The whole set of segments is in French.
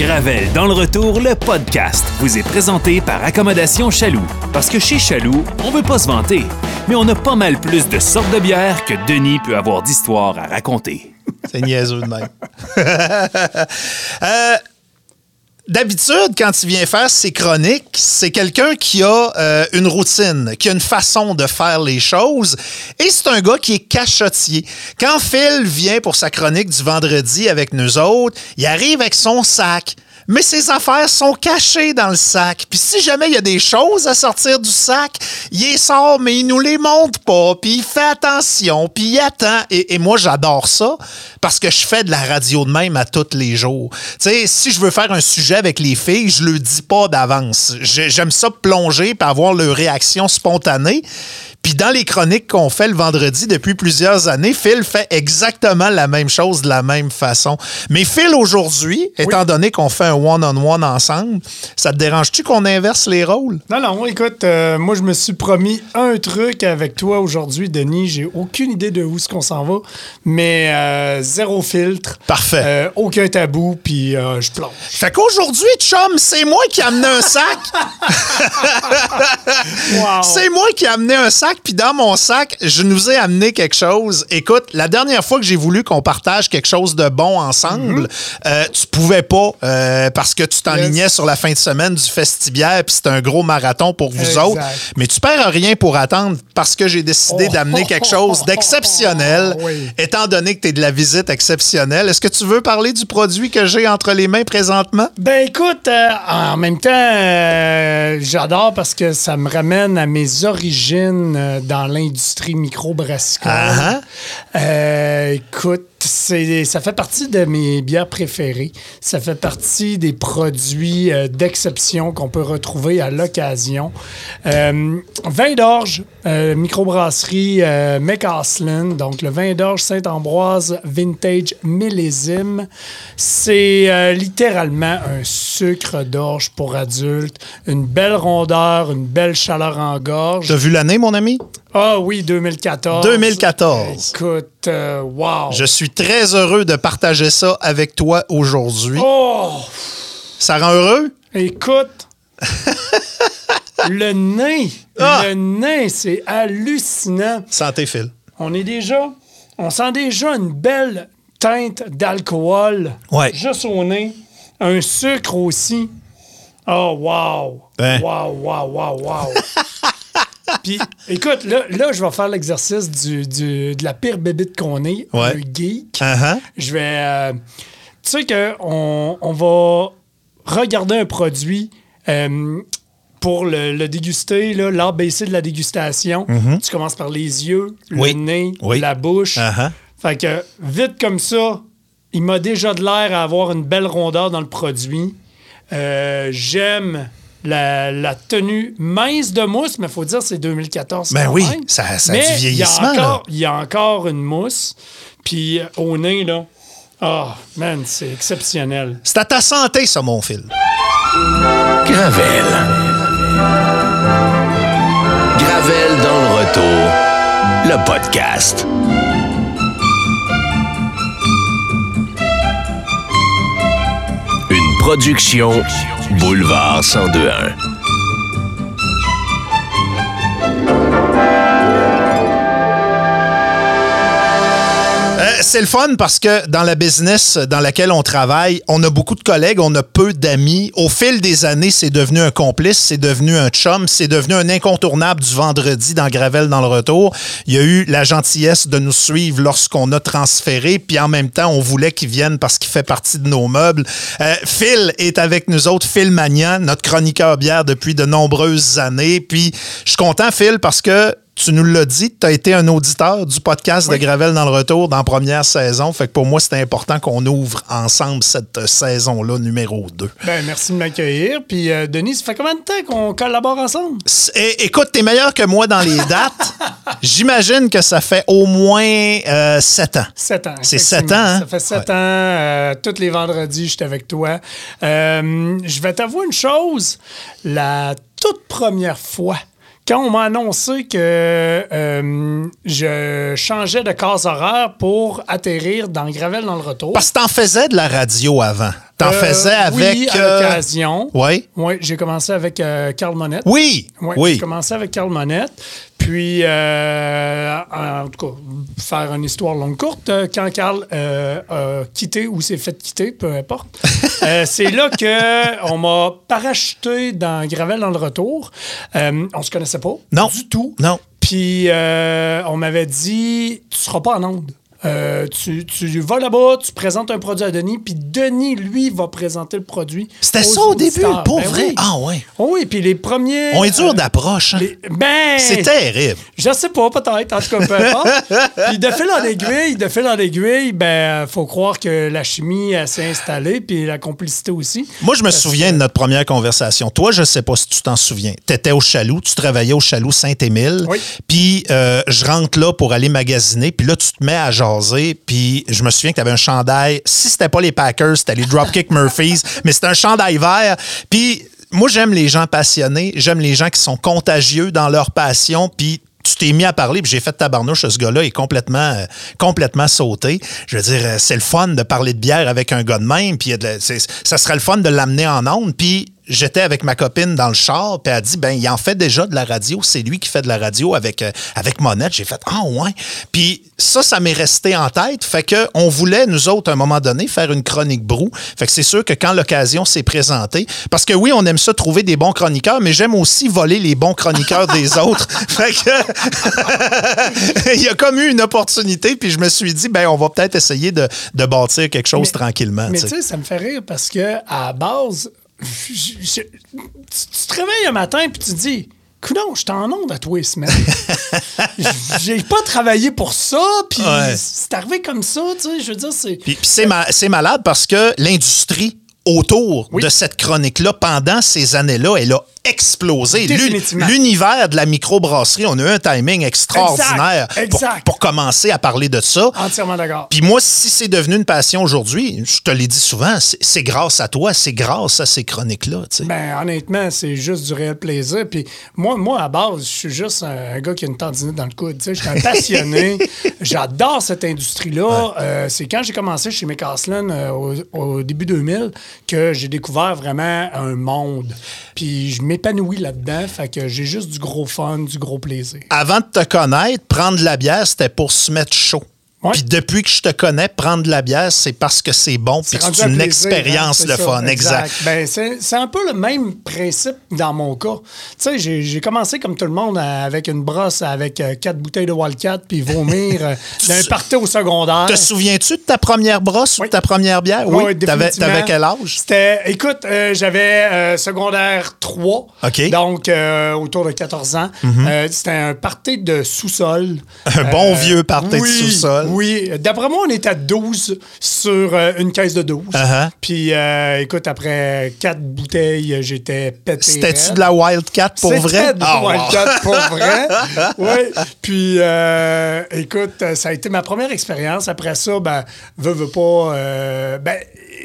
Gravel dans le retour, le podcast vous est présenté par Accommodation Chaloux. Parce que chez Chaloux, on veut pas se vanter, mais on a pas mal plus de sortes de bières que Denis peut avoir d'histoires à raconter. C'est niaiseux de même. Euh, D'habitude, quand il vient faire ses chroniques, c'est quelqu'un qui a euh, une routine, qui a une façon de faire les choses. Et c'est un gars qui est cachotier. Quand Phil vient pour sa chronique du vendredi avec nous autres, il arrive avec son sac mais ses affaires sont cachées dans le sac. Puis si jamais il y a des choses à sortir du sac, il les sort, mais il nous les montre pas. Puis il fait attention, puis il attend. Et, moi, j'adore ça parce que je fais de la radio de même à tous les jours. Tu sais, si je veux faire un sujet avec les filles, je le dis pas d'avance. J'aime ça plonger et avoir leur réaction spontanée. Puis dans les chroniques qu'on fait le vendredi depuis plusieurs années, Phil fait exactement la même chose de la même façon. Mais Phil, aujourd'hui, étant donné qu'on fait un one-on-one ensemble, ça te dérange-tu qu'on inverse les rôles? Non, non, écoute, euh, moi, je me suis promis un truc avec toi aujourd'hui, Denis. J'ai aucune idée de où ce qu'on s'en va, mais euh, zéro filtre. Parfait. Euh, aucun tabou, puis je plonge. Fait qu'aujourd'hui, chum, c'est moi qui ai amené un sac. wow. C'est moi qui ai amené un sac puis dans mon sac, je nous ai amené quelque chose. Écoute, la dernière fois que j'ai voulu qu'on partage quelque chose de bon ensemble, mhm. tu pouvais pas euh, parce que tu t'enlignais sur la fin de semaine du festibiaire, puis c'était un gros marathon pour vous autres. Mais tu perds rien pour attendre parce que j'ai décidé oh. d'amener quelque chose d'exceptionnel, étant donné que tu es de la visite exceptionnelle. Est-ce que tu veux parler du produit que j'ai entre les mains présentement? Ben écoute, euh, en même temps, j'adore parce que ça me ramène à mes origines euh, dans l'industrie microbrassicole. Uh euh, écoute, ça fait partie de mes bières préférées. Ça fait partie des produits euh, d'exception qu'on peut retrouver à l'occasion. vin d'orge, microbrasserie McCaslin, donc le vin d'orge Saint-Ambroise Vintage Millésime. C'est littéralement un sucre d'orge pour adultes, une belle rondeur, une belle chaleur en gorge. T'as vu l'année, mon ami? Ah oui, 2014. 2014. Écoute, euh, wow. Je suis très heureux de partager ça avec toi aujourd'hui. Oh! Ça rend heureux? Écoute, le nain, ah! le nain, c'est hallucinant. Santé, Phil. On est déjà, on sent déjà une belle teinte d'alcool. Ouais. Juste au nez. Un sucre aussi. Oh, wow. Ben. Wow, wow, wow, wow. Puis, écoute, là, là, je vais faire l'exercice du, de la pire bébite qu'on est, un geek. Uh-huh. Je vais. Euh, tu sais qu'on on va regarder un produit. Euh, pour le, déguster, l'ABC de la dégustation, mm-hmm. tu commences par les yeux, le nez, la bouche. Uh-huh. Fait que vite comme ça, il m'a déjà de l'air à avoir une belle rondeur dans le produit. Euh, j'aime la, tenue mince de mousse, mais il faut dire c'est 2014. Ben oui, ça, ça a du vieillissement. Il y, a encore une mousse. Puis euh, au nez, là, oh, man, c'est exceptionnel. C'est à ta santé, ça, mon fil. Gravel. Gravel dans le retour. Le podcast. Production Boulevard 1021. C'est le fun parce que dans la business dans laquelle on travaille, on a beaucoup de collègues, on a peu d'amis. Au fil des années, c'est devenu un complice, c'est devenu un chum, c'est devenu un incontournable du vendredi dans Gravel dans le retour. Il y a eu la gentillesse de nous suivre lorsqu'on a transféré, puis en même temps, on voulait qu'il vienne parce qu'il fait partie de nos meubles. Euh, Phil est avec nous autres, Phil Magnan, notre chroniqueur bière depuis de nombreuses années. Puis je suis content, Phil, parce que tu nous l'as dit, tu as été un auditeur du podcast de Gravel dans le retour dans la première saison. Fait que pour moi, c'était important qu'on ouvre ensemble cette saison-là, numéro 2. Ben, merci de m'accueillir. Puis, euh, Denis, ça fait combien de temps qu'on collabore ensemble? écoute, tu es meilleur que moi dans les dates. J'imagine que ça fait au moins euh, 7 ans. 7 ans. C'est 7 ans, hein? Ça fait 7 ans. Euh, tous les vendredis, j'étais avec toi. Euh, je vais t'avouer une chose. La toute première fois quand on m'a annoncé que euh, je changeais de case horaire pour atterrir dans Gravel dans le retour. Parce que t'en faisais de la radio avant. T'en Euh, faisais avec. Oui, à euh, l'occasion. Oui. Oui, j'ai commencé avec euh, Carl Monette. Oui. Oui. J'ai commencé avec Carl Monette. Puis, euh, en tout cas, faire une histoire longue courte, euh, quand Carl euh, a quitté ou s'est fait quitter, peu importe, euh, c'est là qu'on m'a parachuté dans Gravel dans le retour. Euh, on se connaissait pas Non. du tout. Non. Puis, euh, on m'avait dit, tu seras pas en onde. Euh, tu, tu vas là-bas, tu présentes un produit à Denis, puis Denis, lui, va présenter le produit. C'était ça au début, pour Ben vrai? oui. Ah ouais. Oh oui, puis les premiers. On est dur euh, d'approche. hein. les- Ben. C'est terrible. Je sais pas, peut-être, en tout cas, peu importe. puis de fil en aiguille, de fil en aiguille, ben, faut croire que la chimie s'est installée, puis la complicité aussi. Moi, je me souviens de notre première conversation. Toi, je sais pas si tu t'en souviens. Tu étais au Chaloux, tu travaillais au Chaloux Saint-Émile. Oui. Puis euh, je rentre là pour aller magasiner. Puis là, tu te mets à jaser. Puis je me souviens que tu avais un chandail. Si c'était pas les Packers, c'était les Dropkick Murphys. Mais c'était un chandail vert. Puis moi, j'aime les gens passionnés. J'aime les gens qui sont contagieux dans leur passion. Puis tu t'es mis à parler, puis j'ai fait tabarnouche, ce gars-là est complètement, euh, complètement sauté. Je veux dire, euh, c'est le fun de parler de bière avec un gars de même, puis ça serait le fun de l'amener en onde, puis j'étais avec ma copine dans le char, puis elle a dit, ben, il en fait déjà de la radio, c'est lui qui fait de la radio avec, euh, avec Monette. J'ai fait, ah ouais. Puis ça, ça m'est resté en tête, fait que on voulait, nous autres, à un moment donné, faire une chronique brou. Fait que c'est sûr que quand l'occasion s'est présentée, parce que oui, on aime ça trouver des bons chroniqueurs, mais j'aime aussi voler les bons chroniqueurs des autres. Fait que il y a comme eu une opportunité, puis je me suis dit, ben, on va peut-être essayer de, de bâtir quelque chose Mais- tranquillement. Mais tu sais. sais, ça me fait rire parce que à la base, je- je- tu, te réveilles un matin puis tu te dis. Coudon, je suis en onde à tous les semaines. J'ai pas travaillé pour ça, puis Ouais. c'est arrivé comme ça, tu sais. Je veux dire, c'est. Puis, puis c'est, ma- c'est malade parce que l'industrie autour Oui. de cette chronique-là, pendant ces années-là, elle a explosé. L'univers de la microbrasserie, on a eu un timing extraordinaire Exact, pour- exact. Pour, commencer à parler de ça. Entièrement d'accord. Puis moi, si c'est devenu une passion aujourd'hui, je te l'ai dit souvent, c'est, grâce à toi, c'est grâce à ces chroniques-là. Ben, honnêtement, c'est juste du réel plaisir. Puis moi, moi à base, je suis juste un, un gars qui a une tendinite dans le coude. Je suis un passionné. J'adore cette industrie-là. Euh, c'est quand j'ai commencé chez McCaslin euh, au, au début 2000 que j'ai découvert vraiment un monde. Puis je m'épanouis là-dedans. Fait que j'ai juste du gros fun, du gros plaisir. Avant de te connaître, prendre de la bière, c'était pour se mettre chaud. Ouais. Puis depuis que je te connais, prendre de la bière, c'est parce que c'est bon, puis c'est un une plaisir, expérience hein, le fun. Exact. Ben, c'est c'est un peu le même principe dans mon cas. Tu sais, j'ai j'ai commencé comme tout le monde avec une brosse avec euh, quatre bouteilles de Wildcat puis vomir euh, d'un party au secondaire. Te souviens-tu de ta première brosse ou de ta première bière? Oui, Oui. T'avais, t'avais quel âge? C'était, écoute, euh, j'avais secondaire 3, OK. Mm-hmm. donc autour de 14 ans. Euh, c'était un party de sous-sol. Un bon vieux party de oui, sous-sol. Oui, d'après moi, on était à 12 sur euh, une caisse de 12. Uh-huh. Puis, euh, écoute, après quatre bouteilles, j'étais pété. C'était-tu de la Wildcat pour C'était vrai? de Ah, la wow. Wildcat pour vrai. Oui. Puis, euh, écoute, ça a été ma première expérience. Après ça, ben, veux, veux pas. euh, ben,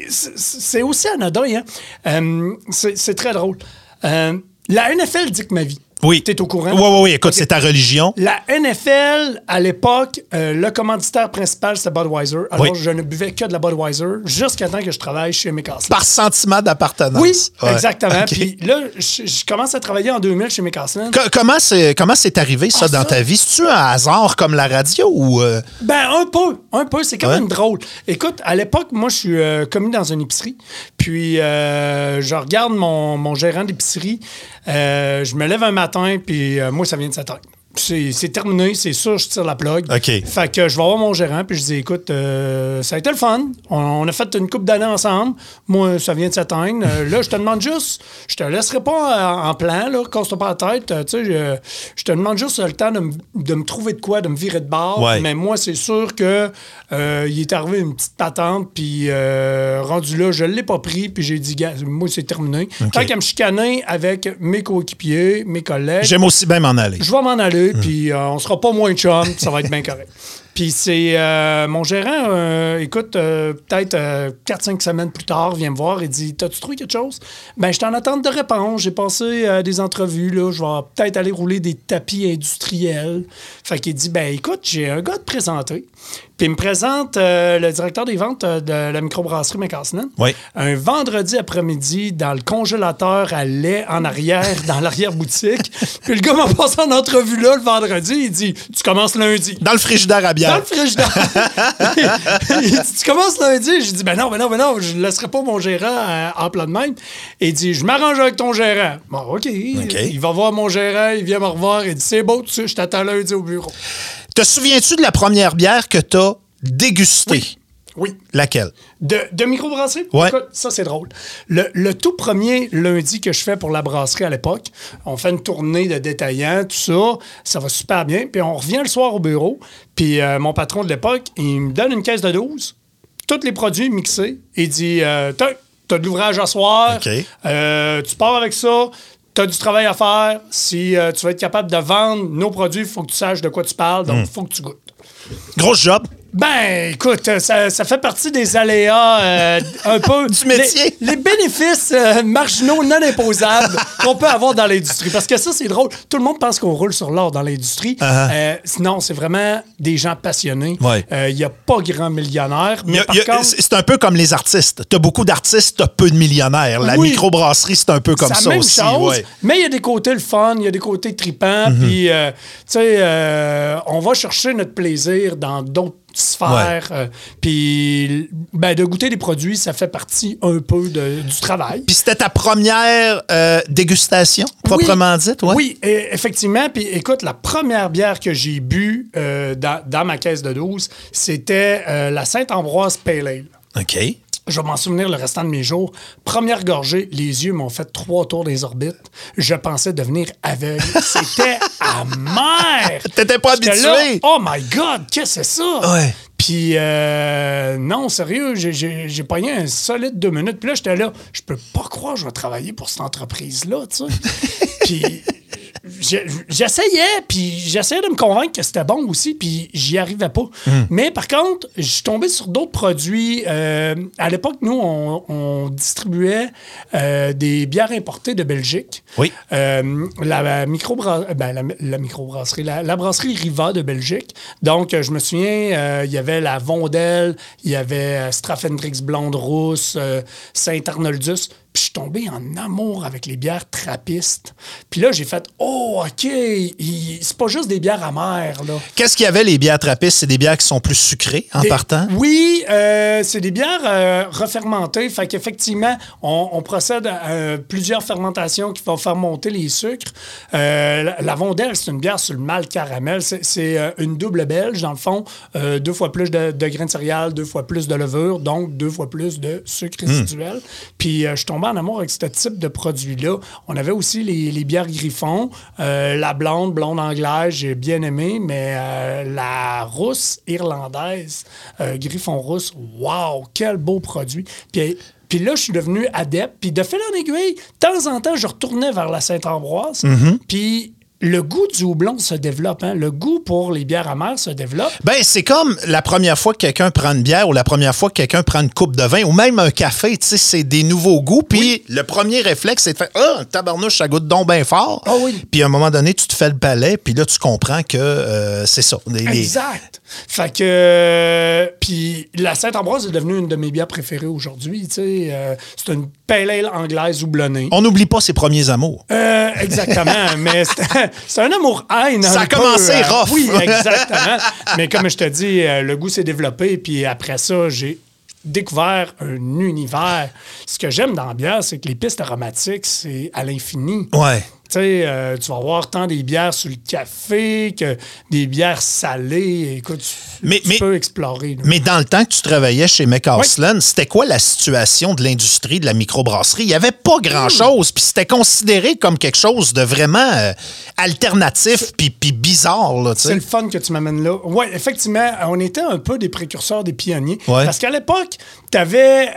c'est- aussi anodin, hein. Euh, c'est très drôle. Euh, la NFL dicte ma vie. Oui. T'es au courant? Oui, oui, oui. Écoute, c'est ta religion. La NFL, à l'époque, euh, le commanditaire principal, c'était Budweiser. Alors, Oui. je ne buvais que de la Budweiser jusqu'à temps que je travaille chez McCaslin. Par sentiment d'appartenance. Oui, Ouais. exactement. Puis là, je, je commence à travailler en 2000 chez McCaslin. Co- Comment c'est, comment c'est arrivé, ça, Ah, dans ça? ta vie? C'est-tu un hasard comme la radio ou. euh, Ben, un peu, un peu. C'est quand Ouais. même drôle. Écoute, à l'époque, moi, je suis euh, commis dans une épicerie. Puis, euh, je regarde mon, mon gérant d'épicerie. Euh, je me lève un matin, puis euh, moi, ça vient de s'éteindre. C'est terminé, c'est sûr, je tire la plug. OK. Fait que je vais voir mon gérant, puis je dis écoute, euh, ça a été le fun. On, on a fait une coupe d'années ensemble. Moi, ça vient de s'éteindre. Euh, là, je te demande juste, je te laisserai pas en, en plan, là, casse-toi pas la tête. Euh, tu sais, je, je te demande juste le temps de, me- de trouver de quoi, de me virer de bord. Ouais. Mais moi, c'est sûr que il est arrivé une petite patente, puis rendu là, je l'ai pas pris, puis j'ai dit, moi, c'est terminé. Tant qu'à me chicaner avec mes coéquipiers, mes collègues, J'aime aussi bien m'en aller. je vais m'en aller, puis euh, on sera pas moins chum, ça va être bien correct. Puis c'est euh, mon gérant, euh, écoute, euh, peut-être 4-5 semaines plus tard, vient me voir et dit T'as-tu trouvé quelque chose? Ben, je suis en attente de réponse. J'ai passé des entrevues. Là. Je vais peut-être aller rouler des tapis industriels. Fait qu'il dit Ben, écoute, j'ai un gars de présenter. Puis il me présente euh, le directeur des ventes euh, de la microbrasserie McCaslin. Oui. Un vendredi après-midi dans le congélateur à lait en arrière, dans l'arrière-boutique. Puis le gars m'a passé en entrevue là le vendredi. Il dit Tu commences lundi. Dans le frigidaire à bière. Dans le frigidaire. il dit Tu commences lundi? J'ai dit Ben non, ben non, ben non, je ne laisserai pas mon gérant euh, en plein de même. Et il dit Je m'arrange avec ton gérant. Bon, OK. Il va voir mon gérant, il vient me revoir. Il dit C'est beau, tu je t'attends lundi au bureau. Te souviens-tu de la première bière que tu as dégustée? Oui. Laquelle? De, de microbrasserie? Écoute, ça, c'est drôle. Le, le tout premier lundi que je fais pour la brasserie à l'époque, on fait une tournée de détaillants, tout ça. Ça va super bien. Puis on revient le soir au bureau. Puis euh, mon patron de l'époque, il me donne une caisse de 12, tous les produits mixés. Il dit euh, T'as de l'ouvrage à soir. Euh, tu pars avec ça tu as du travail à faire. Si euh, tu vas être capable de vendre nos produits, il faut que tu saches de quoi tu parles, donc il faut que tu goûtes. Gros job. Ben, écoute, ça, ça, fait partie des aléas euh, un peu. du métier. Les, bénéfices euh, marginaux non imposables qu'on peut avoir dans l'industrie. Parce que ça, c'est drôle. Tout le monde pense qu'on roule sur l'or dans l'industrie. Uh-huh. Euh, non, c'est vraiment des gens passionnés. Il Ouais. n'y a pas grand millionnaire. Mais Y a- par y a- contre, C'est un peu comme les artistes. Tu as beaucoup d'artistes, tu as peu de millionnaires. La Oui. microbrasserie, c'est un peu comme ça la même aussi. chose, ouais. mais il y a des côtés le fun, il y a des côtés tripants, Mhm. puis euh, tu sais, euh, on va chercher notre plaisir dans d'autres sphères, euh, puis ben, de goûter des produits, ça fait partie un peu de- du travail. Puis c'était ta première euh, dégustation, proprement Oui. dite, ouais? Oui, et- effectivement. Puis écoute, la première bière que j'ai bu euh, dans, dans ma caisse de 12, c'était la Saint-Ambroise Pale Ale. OK. Je vais m'en souvenir le restant de mes jours. Première gorgée, les yeux m'ont fait trois tours des orbites. Je pensais devenir aveugle. C'était amer! T'étais pas habitué. là, oh my God, qu'est-ce que c'est ça? Ouais. Puis, euh, non, sérieux, j'ai- pogné un solide deux minutes. Puis là, j'étais là, je peux pas croire que je vais travailler pour cette entreprise-là, tu sais. Puis, j'essayais, puis j'essayais de me convaincre que c'était bon aussi, puis j'y arrivais pas. Mais par contre, je suis tombé sur d'autres produits. Euh, à l'époque, nous, on, on distribuait euh, des bières importées de Belgique. Oui. Euh, la, ben, la, la microbrasserie, la, la brasserie Riva de Belgique. Donc, euh, je me souviens, il y avait la Vondel, il y avait Straffendrix Blonde Rousse, Saint-Arnoldus. Puis je suis tombé en amour avec les bières trappistes. Puis là, j'ai fait Oh, OK, c'est pas juste des bières amères, là. Qu'est-ce qu'il y avait, les bières trappistes? C'est des bières qui sont plus sucrées en Des- partant? Oui, euh, c'est des bières euh, refermentées. Fait qu'effectivement, on, on procède à euh, plusieurs fermentations qui vont faire monter les sucres. La, la Vondel, c'est une bière sur le mal caramel. C'est, une double belge, dans le fond. Deux fois plus de, de grains de céréales, deux fois plus de levure, donc deux fois plus de sucre résiduel. Puis euh, je suis tombé en amour avec ce type de produit-là. On avait aussi les, les bières Griffon. Euh, la blonde, blonde anglaise, j'ai bien aimé, mais euh, la rousse irlandaise, euh, Griffon rousse, wow, quel beau produit. Puis, puis là, je suis devenu adepte. Puis de fil en aiguille, de temps en temps, je retournais vers la Saint-Ambroise. Puis le goût du houblon se développe. hein? Le goût pour les bières amères se développe. Ben, c'est comme la première fois que quelqu'un prend une bière ou la première fois que quelqu'un prend une coupe de vin ou même un café, tu sais, c'est des nouveaux goûts. Puis le premier réflexe, c'est de faire Ah, tabarnouche, ça goûte donc bien fort. Ah oui. Puis à un moment donné, tu te fais le palais, puis là, tu comprends que euh, c'est ça. Les- les- Exact. Fait que. euh, puis la Saint-Ambroise est devenue une de mes bières préférées aujourd'hui. tu sais. Euh, c'est une pale ale anglaise houblonnée. On n'oublie pas ses premiers amours. Euh, exactement. mais c'est- un amour-haine. Ça un a peu, commencé euh, rough. Oui, exactement. mais comme je te dis, euh, le goût s'est développé. Puis après ça, j'ai découvert un univers. Ce que j'aime dans la bière, c'est que les pistes aromatiques, c'est à l'infini. Ouais. Euh, tu vas avoir tant des bières sur le café que des bières salées. Écoute, tu, Mais- tu mais- peux explorer. là. Mais dans le temps que tu travaillais chez McCausland, c'était quoi la situation de l'industrie de la microbrasserie? Il n'y avait pas grand-chose, puis c'était considéré comme quelque chose de vraiment euh, alternatif puis bizarre, C'est le fun que tu m'amènes là. Oui, effectivement, on était un peu des précurseurs, des pionniers. Ouais. Parce qu'à l'époque, tu avais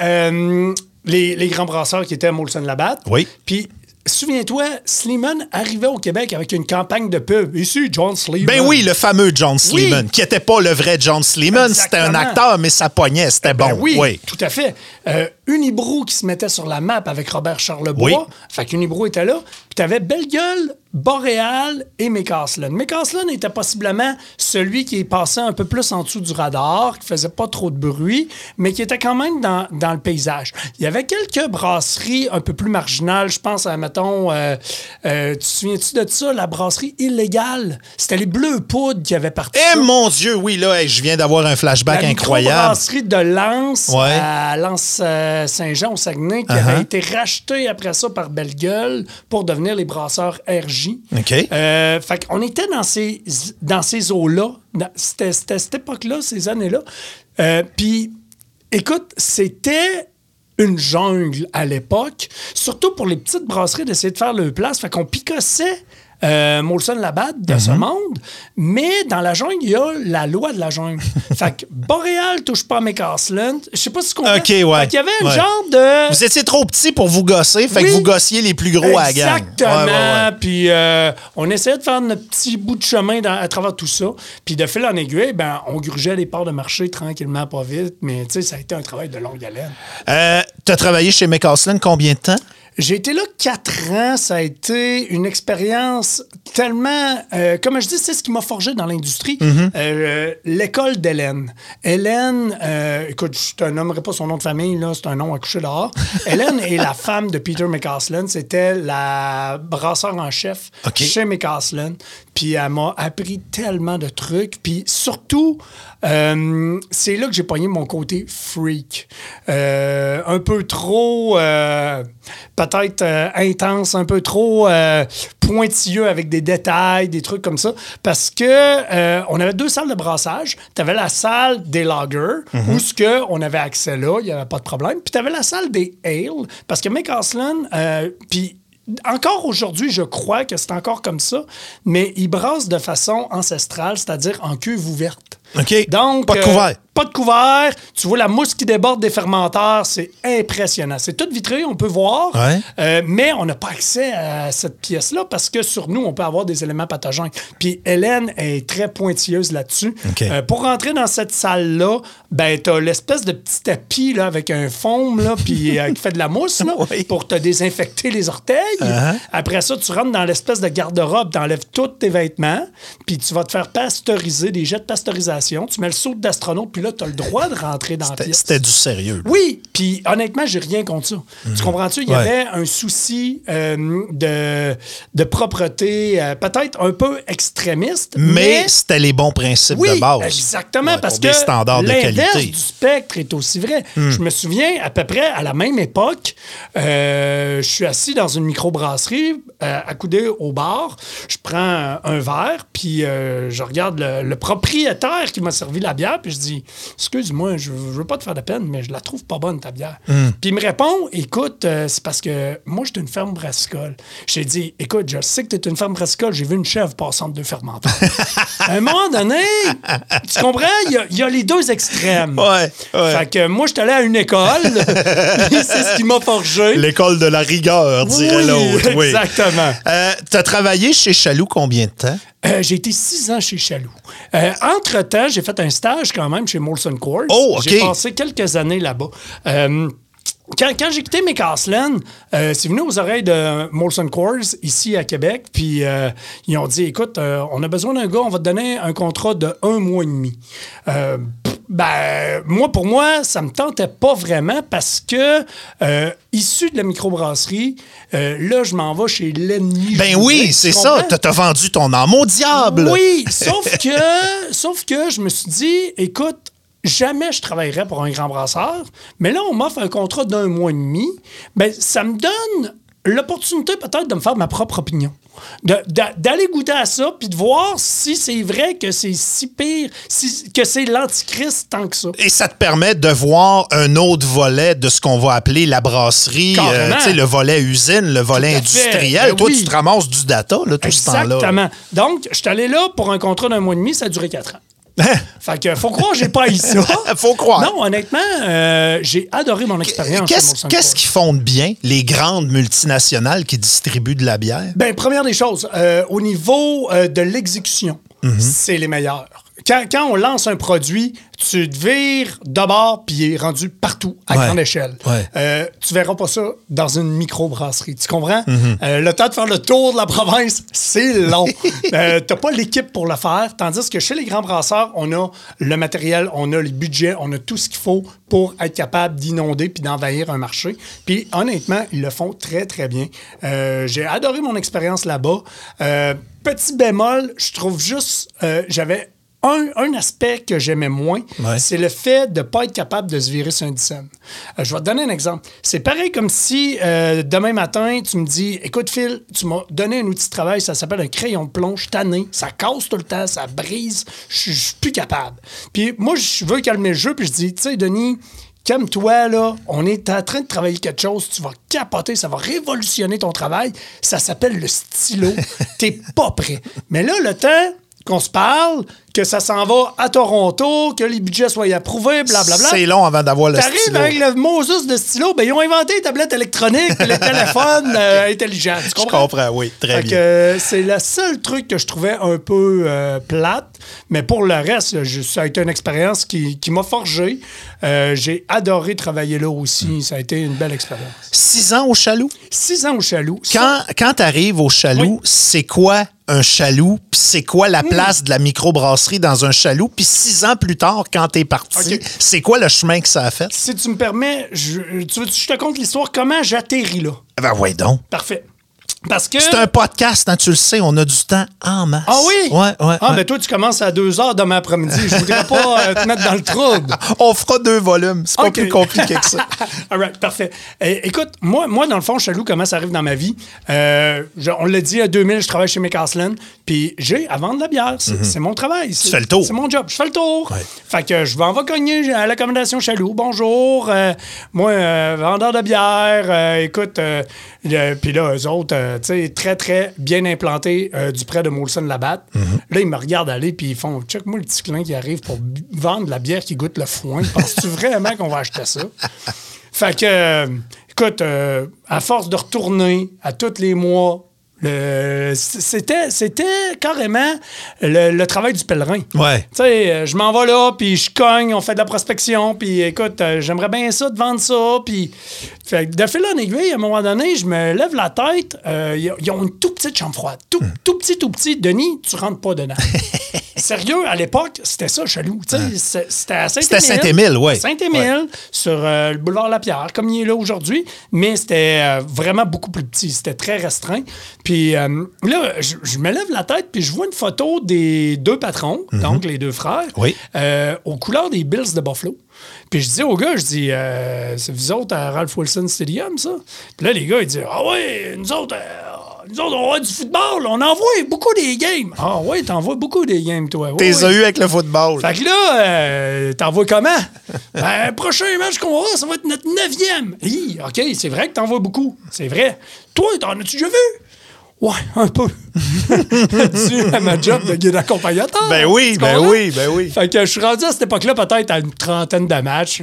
les, les grands brasseurs qui étaient à Molson Labatt. Oui. Puis souviens-toi, Sleeman arrivait au Québec avec une campagne de pub. Ici, John Sleeman. Ben oui, le fameux John Sleeman, qui n'était pas le vrai John Sleeman. C'était un acteur, mais ça pognait, c'était Ben bon. oui, tout à fait. Euh, Unibrou qui se mettait sur la map avec Robert Charlebois. Oui. Fait qu'Unibrou était là. Puis t'avais Belle Gueule, Boréal et McCaslin. McCaslin était possiblement celui qui est passé un peu plus en dessous du radar, qui faisait pas trop de bruit, mais qui était quand même dans, dans le paysage. Il y avait quelques brasseries un peu plus marginales. Je pense à, mettons, euh, euh, tu te souviens-tu de ça, la brasserie illégale? C'était les Bleus Poudres qui avaient parti Eh mon Dieu, oui, là, je viens d'avoir un flashback La incroyable. microbrasserie de Lens Ouais. à Lens-Saint-Jean au Saguenay qui Uh-huh. avait été rachetée après ça par Belle Gueule pour devenir les brasseurs RJ. OK. Euh, fait qu'on était dans ces, dans ces eaux-là. C'était cette époque-là, ces années-là. Euh, Puis, écoute, c'était une jungle à l'époque, surtout pour les petites brasseries d'essayer de faire le place. Fait qu'on picossait euh, Molson Labatt de Mhm. ce monde, mais dans la jungle, il y a la loi de la jungle. fait que Boréal touche pas à. Je sais pas si tu comprends. OK, ouais. Fait qu'il y avait un Ouais. genre de... Vous étiez trop petit pour vous gosser, fait Oui. que vous gossiez les plus gros à la gang. Exactement. Puis euh, on essayait de faire notre petit bout de chemin dans- à travers tout ça. Puis de fil en aiguille, ben, on grugeait les parts de marché tranquillement, pas vite. Mais tu sais, ça a été un travail de longue haleine. Euh, T'as travaillé chez McCaslin combien de temps? J'ai été là quatre ans. Ça a été une expérience tellement. euh, comme je dis, c'est ce qui m'a forgé dans l'industrie. Mm-hmm. Euh, L'école d'Hélène. Hélène, euh, écoute, je te nommerai pas son nom de famille, là, c'est un nom à coucher dehors. Hélène est la femme de Peter McCaslin. C'était la brasseur en chef chez McCaslin. Puis elle m'a appris tellement de trucs. Puis surtout, euh, c'est là que j'ai pogné mon côté freak. Euh, un peu trop, euh, peut-être intense, un peu trop pointilleux avec des détails, des trucs comme ça. Parce que on avait deux salles de brassage. Tu avais la salle des lagers, où ce que on avait accès là, il n'y avait pas de problème. Puis tu avais la salle des ales, parce que McCaslin, euh, puis encore aujourd'hui, je crois que c'est encore comme ça, mais ils brassent de façon ancestrale, c'est-à-dire en cuve ouverte. OK. Donc, Pas de euh, couvert. Pas de couvert. Tu vois la mousse qui déborde des fermenteurs. C'est impressionnant. C'est tout vitré, on peut voir. Ouais. Euh, mais on n'a pas accès à cette pièce-là parce que sur nous, on peut avoir des éléments pathogènes. Puis Hélène est très pointilleuse là-dessus. Euh, pour rentrer dans cette salle-là, ben, tu as l'espèce de petit tapis là, avec un foam là, puis, euh, qui fait de la mousse là, Oui. pour te désinfecter les orteils. Uh-huh. Après ça, tu rentres dans l'espèce de garde-robe, tu enlèves tous tes vêtements, puis tu vas te faire pasteuriser, des jets de pasteurisation. Tu mets le saut d'astronaute, puis là, tu as le droit de rentrer dans la pièce. C'était du sérieux. Oui, puis honnêtement, j'ai rien contre ça. Tu comprends-tu? Il y Ouais. avait un souci euh, de, de propreté, euh, peut-être un peu extrémiste, Mais c'était les bons principes oui, de base. exactement, Ouais, parce que des standards de l'inverse qualité. Hmm. du spectre est aussi vrai. Je me souviens, à peu près à la même époque, euh, je suis assis dans une microbrasserie, accoudé au bar. Je prends un verre, puis je regarde le, le propriétaire qui m'a servi la bière, puis je dis Excuse-moi, je, je veux pas te faire de peine, mais je la trouve pas bonne, ta bière. Hmm. Puis il me répond Écoute, euh, c'est parce que moi, je suis une ferme brassicole. J'ai dit Écoute, je sais que tu es une ferme brassicole, j'ai vu une chèvre passer entre deux fermenteurs. à un moment donné, tu comprends Il y a- il y, a les deux extrêmes. Ouais, ouais. Fait que moi, je suis allé à une école, c'est ce qui m'a forgé. L'école de la rigueur, dirait Oui, l'autre. Oui. exactement. Euh, T'as travaillé chez Chaloux combien de temps? Euh, j'ai été six ans chez Chaloux. Euh, Entre-temps, j'ai fait un stage quand même chez Molson Coors. Oh, OK. J'ai passé quelques années là-bas. Euh, quand, quand j'ai quitté McCaslin, euh, c'est venu aux oreilles de Molson Coors ici à Québec, puis euh, ils ont dit écoute, euh, on a besoin d'un gars, on va te donner un contrat de un mois et demi. Pff, ben, moi, pour moi, ça me tentait pas vraiment parce que, euh, issu de la microbrasserie, euh, là, je m'en vais chez l'ennemi. Ben oui, c'est ça. T'as vendu ton âme au diable. Oui, sauf que, sauf que je me suis dit, écoute, jamais je travaillerai pour un grand brasseur, mais là, on m'offre un contrat d'un mois et demi. Ben, ça me donne l'opportunité peut-être de me faire ma propre opinion. D'aller goûter à ça, puis de voir si c'est vrai que c'est si pire, si- que c'est l'antichrist tant que ça. Et ça te permet de voir un autre volet de ce qu'on va appeler la brasserie, euh, le volet usine, le volet industriel. Ben Toi, oui. tu te ramasses du data là, tout ce temps-là. Exactement. Donc, je suis allé là pour un contrat d'un mois et demi, ça a duré quatre ans. Fait que faut croire j'ai pas eu ça. Faut croire. Non, honnêtement, euh, j'ai adoré mon expérience. Qu'est-ce qu'est-ce qui fonde bien les grandes multinationales qui distribuent de la bière? Ben, première des choses, euh, au niveau euh, de l'exécution, Mhm. c'est les meilleurs. Quand, quand on lance un produit, tu te vires d'abord, puis il est rendu partout, à Ouais. grande échelle. Ouais. Euh, tu verras pas ça dans une micro-brasserie. Tu comprends? Mhm. Euh, le temps de faire le tour de la province, c'est long. euh, T'as pas l'équipe pour le faire. Tandis que chez les grands brasseurs, on a le matériel, on a les budgets, on a tout ce qu'il faut pour être capable d'inonder puis d'envahir un marché. Puis honnêtement, ils le font très, très bien. Euh, J'ai adoré mon expérience là-bas. Euh, petit bémol, je trouve juste, j'avais un, un aspect que j'aimais moins, Ouais. c'est le fait de ne pas être capable de se virer sur un dizaine. Euh, je vais te donner un exemple. C'est pareil comme si euh, demain matin, tu me dis Écoute, Phil, tu m'as donné un outil de travail, ça s'appelle un crayon de plomb, je suis tanné, ça casse tout le temps, ça brise, je suis- je suis plus capable. Puis moi, je veux calmer le jeu, puis je dis Tu sais, Denis, calme-toi, là, on est en train de travailler quelque chose, tu vas capoter, ça va révolutionner ton travail, ça s'appelle le stylo, t'es pas prêt. Mais là, le temps qu'on se parle, que ça s'en va à Toronto, que les budgets soient approuvés, blablabla. C'est long avant d'avoir le T'arrives stylo. avec le Moses de stylo, ben ils ont inventé les tablettes électroniques, puis les téléphones euh, intelligents. Tu Je comprends? comprends, oui, très Fait bien. euh, c'est le seul truc que je trouvais un peu euh, plate. Mais pour le reste, là, je- ça a été une expérience qui, qui m'a forgé. Euh, J'ai adoré travailler là aussi. Hmm. Ça a été une belle expérience. Six ans au Chaloux? Six ans au Chaloux. Quand, quand tu arrives au Chaloux, Oui. c'est quoi un Chaloux? C'est quoi la place de la microbrasserie? Dans un Chaloux? Puis six ans plus tard, quand t'es parti, c'est quoi le chemin que ça a fait? si tu me permets, je, tu veux je te conte l'histoire, comment j'atterris là? Ben ouais donc. Parfait. Parce que. C'est un podcast, hein, tu le sais, on a du temps en masse. Ah oui? Ouais, ouais. Ah, ouais. ben toi, tu commences à 2 heures demain après-midi. Je voudrais pas euh, te mettre dans le trouble. On fera deux volumes. C'est pas OK. plus compliqué que ça. All right, parfait. Eh, écoute, moi, moi, dans le fond, Chaloux, comment ça arrive dans ma vie? Euh, je- on l'a dit, à 2000, je travaille chez McCaslin, puis j'ai à vendre de la bière. C'est c'est mon travail. Tu Mhm. fais le tour. C'est mon job. Je fais le tour. Ouais. Fait que je vais cogner à l'accommodation Chaloux. Bonjour. euh, moi, vendeur de bière. écoute, euh, puis là, eux autres, euh, tu sais, très, très bien implantés euh, du près de Molson Labatt. Mhm. Là, ils me regardent aller, puis ils font check-moi le petit clin qui arrive pour vendre de la bière qui goûte le foin. Penses-tu vraiment qu'on va acheter ça? Fait que, euh, écoute, à force de retourner à tous les mois, c'était, c'était carrément le, le travail du pèlerin. Ouais. Tu sais, euh, je m'en vais là, puis je cogne, on fait de la prospection, puis écoute, euh, j'aimerais bien ça de vendre ça, puis fait de fil en aiguille, à un moment donné, je me lève la tête, euh, ils ils ont une toute petite chambre froide, tout, tout petit, tout petit. Denis, tu rentres pas dedans. Sérieux, à l'époque, c'était ça, chalou. Tu sais, c'est- C'était à Saint-Émile. C'était Saint-Émile, ouais. Saint-Émile, sur euh, le boulevard Lapierre, comme il est là aujourd'hui, mais c'était euh, vraiment beaucoup plus petit. C'était très restreint. Puis euh, là, je, je me lève la tête, puis je vois une photo des deux patrons, donc les deux frères, Oui. euh, aux couleurs des Bills de Buffalo. Puis je dis au gars, je dis, euh, c'est vous autres à Ralph Wilson Stadium, ça? Puis là, les gars, ils disent, ah ouais, nous autres, euh, nous autres, on a du football, on envoie beaucoup des games. Ah ouais, t'envoies beaucoup des games, toi. Ouais, T'es ouais. eu avec le football. Fait que là, euh, t'envoies comment? ben, prochain match qu'on aura, ça va être notre neuvième. Hi, OK, c'est vrai que t'envoies beaucoup. C'est vrai. Toi, t'en as-tu déjà vu? Ouais, un peu. Dû à ma job de guide accompagnateur. Ben oui, ben oui, ben oui. Fait que je suis rendu à cette époque-là peut-être à une trentaine de matchs.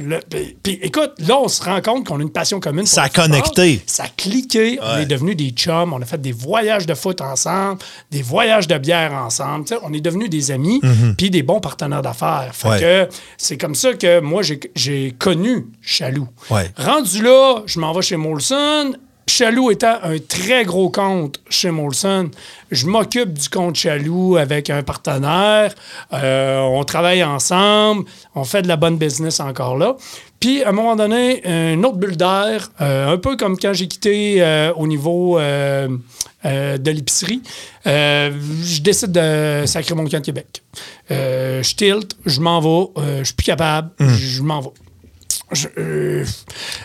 Puis, écoute, là, on se rend compte qu'on a une passion commune. pour Ça a connecté. Ça a cliqué. On est devenus des chums. On a fait des voyages de foot ensemble, des voyages de bière ensemble. On est devenus des amis, puis des bons partenaires d'affaires. Fait. Ouais. que c'est comme ça que moi, j'ai- j'ai connu Chaloux. Ouais. Rendu là, je m'en vais chez Molson. Chaloux étant un très gros compte chez Molson, je m'occupe du compte Chaloux avec un partenaire. Euh, on travaille ensemble. On fait de la bonne business encore là. Puis, à un moment donné, une autre bulle d'air, euh, un peu comme quand j'ai quitté euh, au niveau de l'épicerie, je décide de sacrer mon camp de Québec. Je tilt, je m'en vais, je suis plus capable, je m'en vais.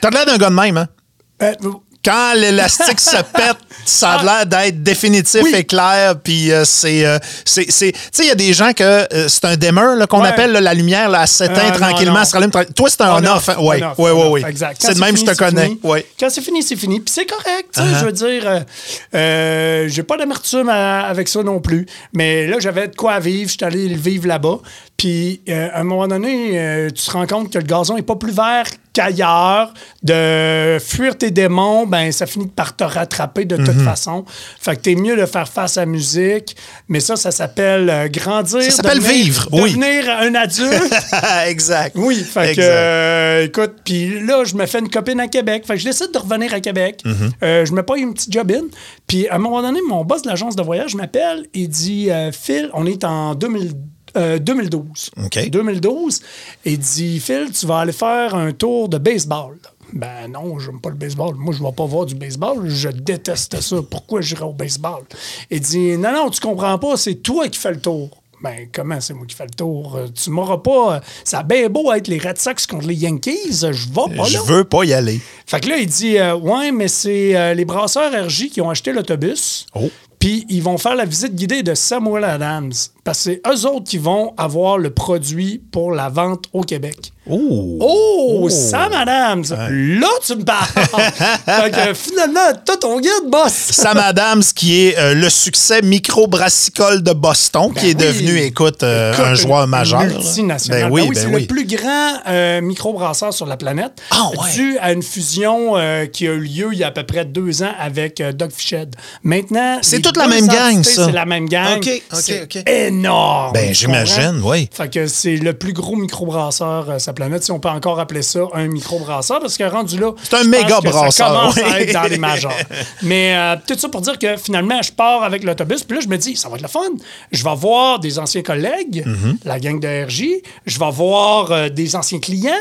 T'as l'air d'un gars de même, hein? Quand l'élastique se pète, ça a Ah. l'air d'être définitif Oui. et clair. Puis euh, c'est. euh, c'est- Tu sais, il y a des gens que euh, c'est un dimmer là, qu'on Ouais. appelle là, la lumière, là, elle s'éteint non, tranquillement, non. elle se rallume tranquillement. Toi, c'est un on-off. hein? Oui, oui, oui. C'est de même, je te connais. Quand c'est fini, c'est fini. Puis c'est correct. Uh-huh. Je veux dire, j'ai pas d'amertume à- avec ça non plus. Mais là, j'avais de quoi à vivre. Je suis allé le vivre là-bas. Puis à un moment donné, tu te rends compte que le gazon est pas plus vert qu'ailleurs. De fuir tes démons, ben ça finit par te rattraper de toute façon. Fait que t'es mieux de faire face à la musique. Mais ça, ça s'appelle euh, grandir. Ça s'appelle vivre, oui. Devenir un adulte. exact. Oui, fait que, euh, écoute, puis là, je me fais une copine à Québec. Fait que je décide de revenir à Québec. Mm-hmm. Euh, je me paye une petite jobine. Puis à un moment donné, mon boss de l'agence de voyage m'appelle et dit Phil, on est en 2000 euh, 2012. OK. 2012. Et il dit Phil, tu vas aller faire un tour de baseball. Ben non, j'aime pas le baseball. Moi, je vais pas voir du baseball. Je déteste ça. Pourquoi j'irai au baseball? Il dit Non, non, tu comprends pas, c'est toi qui fais le tour. Ben, comment c'est moi qui fais le tour? Euh, Tu m'auras pas. euh, Ça a bien beau être les Red Sox contre les Yankees. Je vais pas Je là. veux pas y aller. Fait que là, il dit euh, Ouais, mais c'est euh, les brasseurs RJ qui ont acheté l'autobus. Oh. Puis ils vont faire la visite guidée de Samuel Adams. Parce que c'est eux autres qui vont avoir le produit pour la vente au Québec. Oh! Oh, Sam Adams! Là, tu me parles! fait que finalement, t'as ton guide, boss! Sam Adams, qui est euh, le succès micro-brassicole de Boston, qui est Ben oui. devenu, écoute, euh, Écoute, un joueur majeur. Multinational. Ben oui, Ben oui, c'est oui. le plus grand euh, microbrasseur sur la planète. Ah, ouais. Dû à une fusion qui a eu lieu il y a à peu près deux ans avec Doug Fished. Maintenant. C'est toute la même gang, ça. C'est la même gang. OK, OK, OK. énorme. Ben, j'imagine, oui. Fait que c'est le plus gros microbrasseur planète, si on peut encore appeler ça un microbrasseur, parce que rendu là. C'est un méga brasseur, Ça commence oui. à être dans les majors. Mais euh, tout ça pour dire que finalement, je pars avec l'autobus, puis là, je me dis, ça va être le fun. Je vais voir des anciens collègues, Mm-hmm. la gang de RJ. Je vais voir euh, des anciens clients.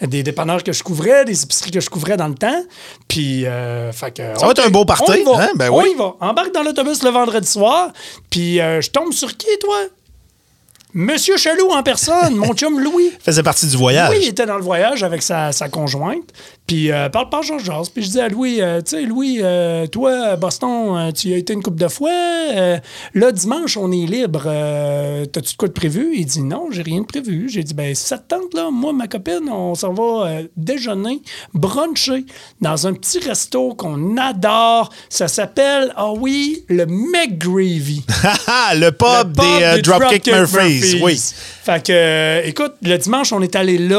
Des dépanneurs que je couvrais, des épiceries que je couvrais dans le temps. Puis, euh, fait que. Ça va être un beau party, On y va. hein? Ben on oui. y va. Embarque dans l'autobus le vendredi soir. Puis, euh, je tombe sur qui, toi? Monsieur Chaloux en personne, mon chum Louis. faisait partie du voyage. Oui, il était dans le voyage avec sa, sa conjointe. Puis, euh, parle par Georges Jazz. Puis, je dis à Louis, euh, tu sais, Louis, euh, toi, Boston, tu y as été une couple de fois. Là, dimanche, on est libre. T'as-tu de quoi de prévu? Il dit, non, j'ai rien de prévu. J'ai dit, ben, si ça te tente, là, moi, ma copine, on s'en va déjeuner, bruncher dans un petit resto qu'on adore. Ça s'appelle, ah oui, le McGravy. Le pub, Le pub des, euh, Dropkick Murphys. Oui. Fait que, euh, écoute, le dimanche, on est allé là.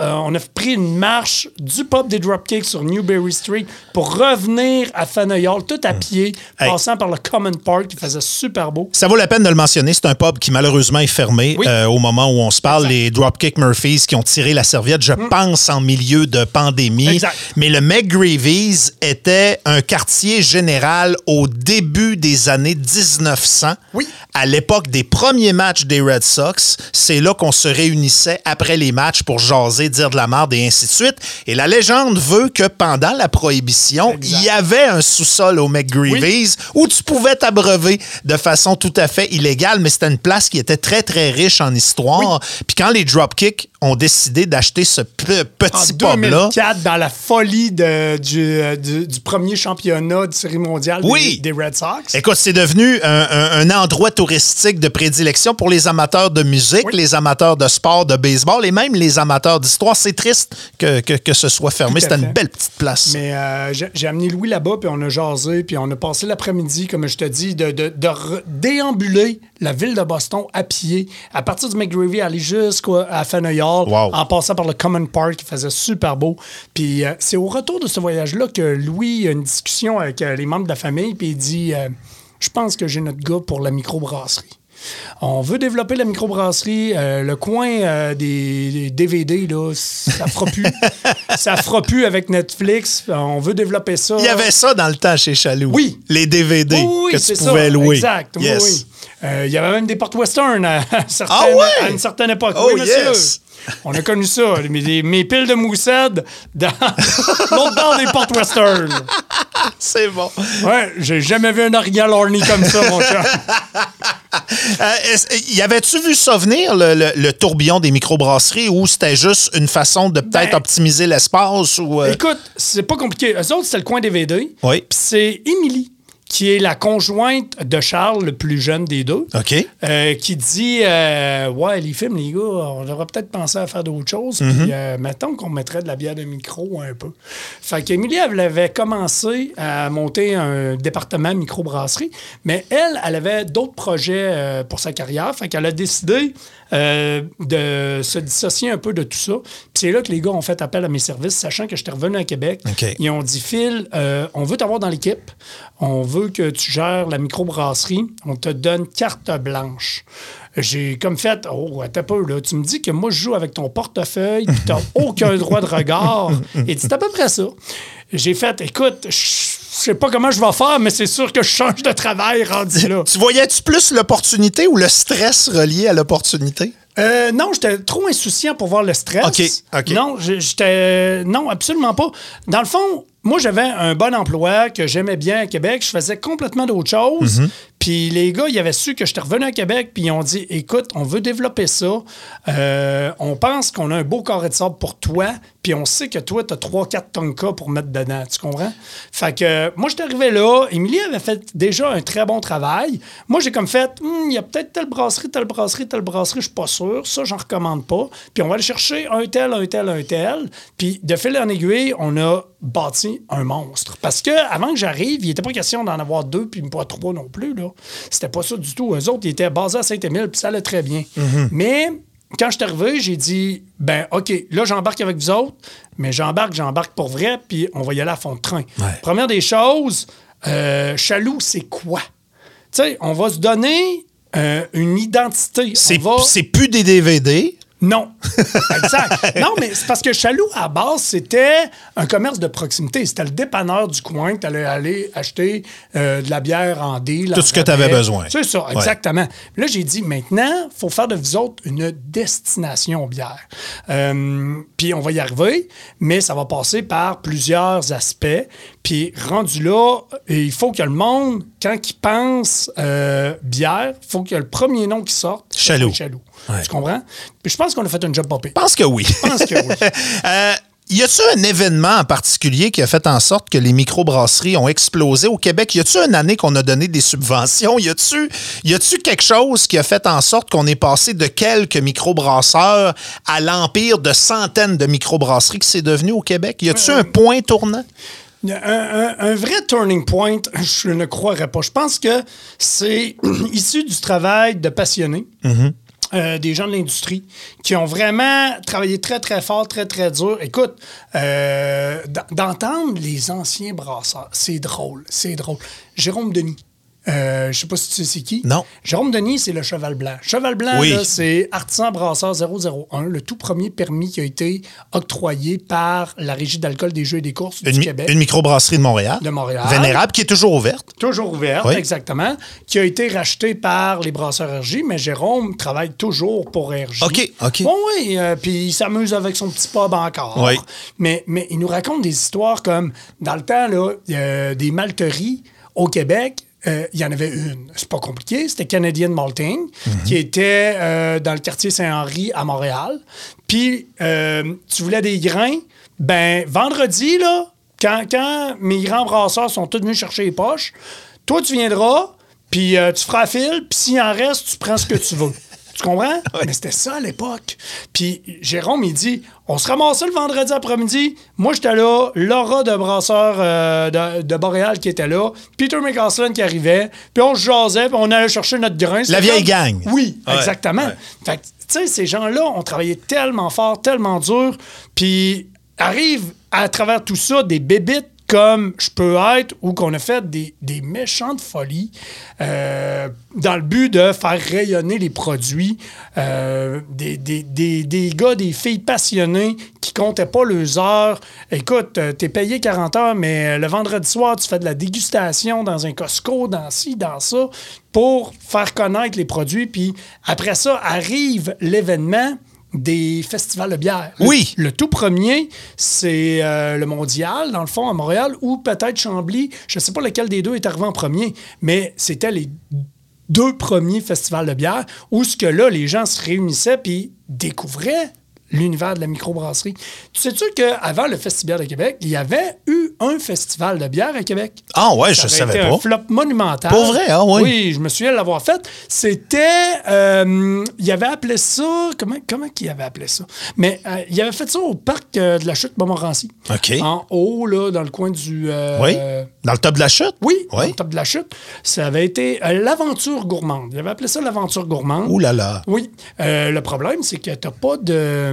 euh, on a pris une marche du pub des Dropkicks sur Newberry Street pour revenir à Faneuil-Hall, tout à pied, Hmm. Hey. passant par le Common Park qui faisait super beau. Ça vaut la peine de le mentionner. C'est un pub qui malheureusement est fermé Oui. euh, au moment où on se parle. Les Dropkick Murphys qui ont tiré la serviette, je pense, en milieu de pandémie. Exact. Mais le McGravy's était un quartier général au début des années 1900. Oui. À l'époque des premiers matchs des Red Sox, c'est là qu'on se réunissait après les matchs pour jaser, dire de la merde et ainsi de suite. Et la légende veut que pendant la prohibition, Exact. il y avait un sous-sol au McGreevy's où tu pouvais t'abreuver de façon tout à fait illégale, mais c'était une place qui était très, très riche en histoire. Puis quand les Dropkicks ont décidé d'acheter ce petit pub-là, 2004, dans la folie de- du, euh, du- du premier championnat de série mondiale Oui. des, des Red Sox. Écoute, c'est devenu un, un- un endroit touristique de prédilection pour les amateurs de musique, Oui. les amateurs de sport, de baseball et même les amateurs d'histoire. C'est triste que, que- que ce soit fermé. C'était une belle petite place. Mais euh, j'ai amené Louis là-bas, puis on a jasé, puis on a passé l'après-midi, comme je te dis, de, de- de re- déambuler la ville de Boston à pied, à partir du McGravy, aller jusqu'à Faneuil Hall, Wow. en passant par le Common Park, qui faisait super beau. Puis euh, c'est au retour de ce voyage-là que Louis a une discussion avec euh, les membres de la famille, puis il dit euh, Je pense que j'ai notre gars pour la microbrasserie. On veut développer la microbrasserie. Euh, le coin euh, des, des DVD, là, ça fera plus. ça fera plus avec Netflix. On veut développer ça. Il y avait ça dans le temps chez Chaloux. Oui. Les DVD Oui, oui, que c'est tu ça. pouvais louer. Exact. oui, Yes. oui. Euh, Il y avait même des portes western à, Ah ouais? à une certaine époque. Oh, oui, monsieur. yes. On a connu ça. Mes, mes piles de moussade dans l'autre bord des portes western. C'est bon. Ouais, j'ai jamais vu un orignal orné comme ça, mon chat. Euh, y avait-tu vu ça venir, le, le- le tourbillon des microbrasseries, ou c'était juste une façon de peut-être Ben, optimiser l'espace? ou euh, Écoute, c'est pas compliqué. Eux autres, c'était le coin DVD. Oui. Puis c'est Émilie, qui est la conjointe de Charles, le plus jeune des deux. OK. euh, qui dit euh, Ouais, les films, les gars, on devrait peut-être penser à faire d'autres choses. Puis, euh, mettons qu'on mettrait de la bière de micro un peu. Fait qu'Émilie, elle avait commencé à monter un département microbrasserie, mais elle, elle avait d'autres projets pour sa carrière. Fait qu'elle a décidé euh, de se dissocier un peu de tout ça. Puis c'est là que les gars ont fait appel à mes services, sachant que j'étais revenu à Québec. Ils ont dit Phil, euh, on veut t'avoir dans l'équipe. On veut que tu gères la microbrasserie. On te donne carte blanche. J'ai comme fait, oh, un peu, là. Tu me dis que moi, je joue avec ton portefeuille, puis t'as aucun droit de regard. Et c'est à peu près ça. J'ai fait, écoute, je sais pas comment je vais faire, mais c'est sûr que je change de travail rendu là. Tu voyais-tu plus l'opportunité ou le stress relié à l'opportunité? Euh, non, j'étais trop insouciant pour voir le stress. OK, OK. Non, j'étais. Non, absolument pas. Dans le fond, moi, j'avais un bon emploi que j'aimais bien à Québec. Je faisais complètement d'autres choses. Mm-hmm. Puis les gars, ils avaient su que j'étais revenu à Québec, puis ils ont dit écoute, on veut développer ça. Euh, on pense qu'on a un beau carré de sable pour toi, puis on sait que toi, tu as 3-4 tonkas pour mettre dedans. Tu comprends? Fait que moi, j'étais arrivé là. Émilie avait fait déjà un très bon travail. Moi, j'ai comme fait Hum, il y a peut-être telle brasserie, telle brasserie, telle brasserie, je suis pas sûr. Ça, j'en recommande pas. Puis on va aller chercher un tel, un tel, un tel. Puis de fil en aiguille, on a bâti un monstre. Parce que avant que j'arrive, il n'était pas question d'en avoir deux puis pas trois non plus. Là. C'était pas ça du tout. Eux autres, ils étaient basés à Saint-Émile, puis ça allait très bien. Mais quand je suis arrivé, j'ai dit ben OK, là, j'embarque avec vous autres, mais j'embarque, j'embarque pour vrai, puis on va y aller à fond de train. Première des choses, euh, Chaloux, c'est quoi? Tu sais, on va se donner euh, une identité. C'est va- c'est plus des DVD. Non. exact. Non, mais c'est parce que Chaloux, à base, c'était un commerce de proximité. C'était le dépanneur du coin que tu allais aller acheter euh, de la bière en deal. Tout ce que rabais. t'avais besoin. C'est ça, Ouais. exactement. Là, j'ai dit, maintenant, il faut faire de vous autres une destination bière. Euh, Puis on va y arriver, mais ça va passer par plusieurs aspects. Puis rendu là, il faut que le monde, quand il pense euh, bière, il faut que le premier nom qui sorte, Chaloux. Chaloux. Ouais. Tu comprends? Puis je pense qu'on a fait un job pire. Je pense que oui. Je pense que oui. Euh, y a-tu un événement en particulier qui a fait en sorte que les microbrasseries ont explosé au Québec? Y a-tu une année qu'on a donné des subventions? Y a-tu y a-tu quelque chose qui a fait en sorte qu'on est passé de quelques microbrasseurs à l'empire de centaines de microbrasseries que c'est devenu au Québec? Y a-tu un point tournant? Un, un- un vrai turning point, je ne croirais pas. Je pense que c'est issu du travail de passionnés. Euh, des gens de l'industrie qui ont vraiment travaillé très, très fort, très, très dur. Écoute, euh, d'entendre les anciens brasseurs, c'est drôle, c'est drôle. Jérôme Denis, euh, je sais pas si tu sais c'est qui. Non. Jérôme Denis, c'est le Cheval Blanc. Cheval Blanc, Oui. c'est Artisan Brasseur 001, le tout premier permis qui a été octroyé par la Régie d'alcool des jeux et des courses Une, du Québec. une microbrasserie de Montréal. De Montréal. Vénérable, qui est toujours ouverte. Toujours ouverte, Oui. exactement, qui a été racheté par les brasseurs RJ, mais Jérôme travaille toujours pour RJ. OK, OK. Bon, oui, euh, puis il s'amuse avec son petit pub encore. Oui. Mais, mais il nous raconte des histoires comme, dans le temps, là, a des malteries au Québec. Euh, il y en avait une. C'est pas compliqué. C'était Canadian Malting, Mhm. qui était euh, dans le quartier Saint-Henri à Montréal. Puis, euh, tu voulais des grains. Ben, vendredi, là, quand, quand mes grands brasseurs sont tous venus chercher les poches, toi, tu viendras, puis tu feras fil, puis s'il en reste, tu prends ce que tu veux. Tu comprends? Mais c'était ça à l'époque. Puis Jérôme, il dit on se ramassait le vendredi après-midi. Moi, j'étais là. Laura de Brasseur euh, de, de Boréal qui était là. Peter McCaslin qui arrivait. Puis on se jasait, puis on allait chercher notre grain. La vieille gang. Oui, Ouais, exactement. ouais. Fait que, tu sais, ces gens-là ont travaillé tellement fort, tellement dur. Puis arrivent à travers tout ça des bébites comme je peux être ou qu'on a fait des, méchantes folies euh, dans le but de faire rayonner les produits. euh, des, des, des, gars, des filles passionnés qui comptaient pas leurs heures. Écoute, euh, t'es payé 40 heures, mais le vendredi soir, tu fais de la dégustation dans un Costco, dans ci, dans ça, pour faire connaître les produits. Puis après ça, arrive l'événement des festivals de bière. Le- Oui. Le, tout premier, c'est euh, le mondial, dans le fond, à Montréal, ou peut-être Chambly. Je ne sais pas lequel des deux est arrivé en premier, mais c'était les deux premiers festivals de bière où ce que là, les gens se réunissaient puis découvraient l'univers de la microbrasserie. Tu sais-tu qu'avant le Festival de Québec, il y avait eu un festival de bière à Québec? Ah ouais, Ça je savais été pas. un flop monumental. Pour vrai, ah oui? Oui, je me souviens de l'avoir fait. C'était... euh, il avait appelé ça... Comment, comment qu'il avait appelé ça? Mais euh, il avait fait ça au parc euh, de la chute Montmorency. OK. En haut, là, dans le coin du... Oui. Dans le top de la chute? oui, Oui. au top de la chute. Ça avait été l'aventure gourmande. Il avait appelé ça l'aventure gourmande. Ouh là là. Oui. Le problème, c'est que tu n'as pas de,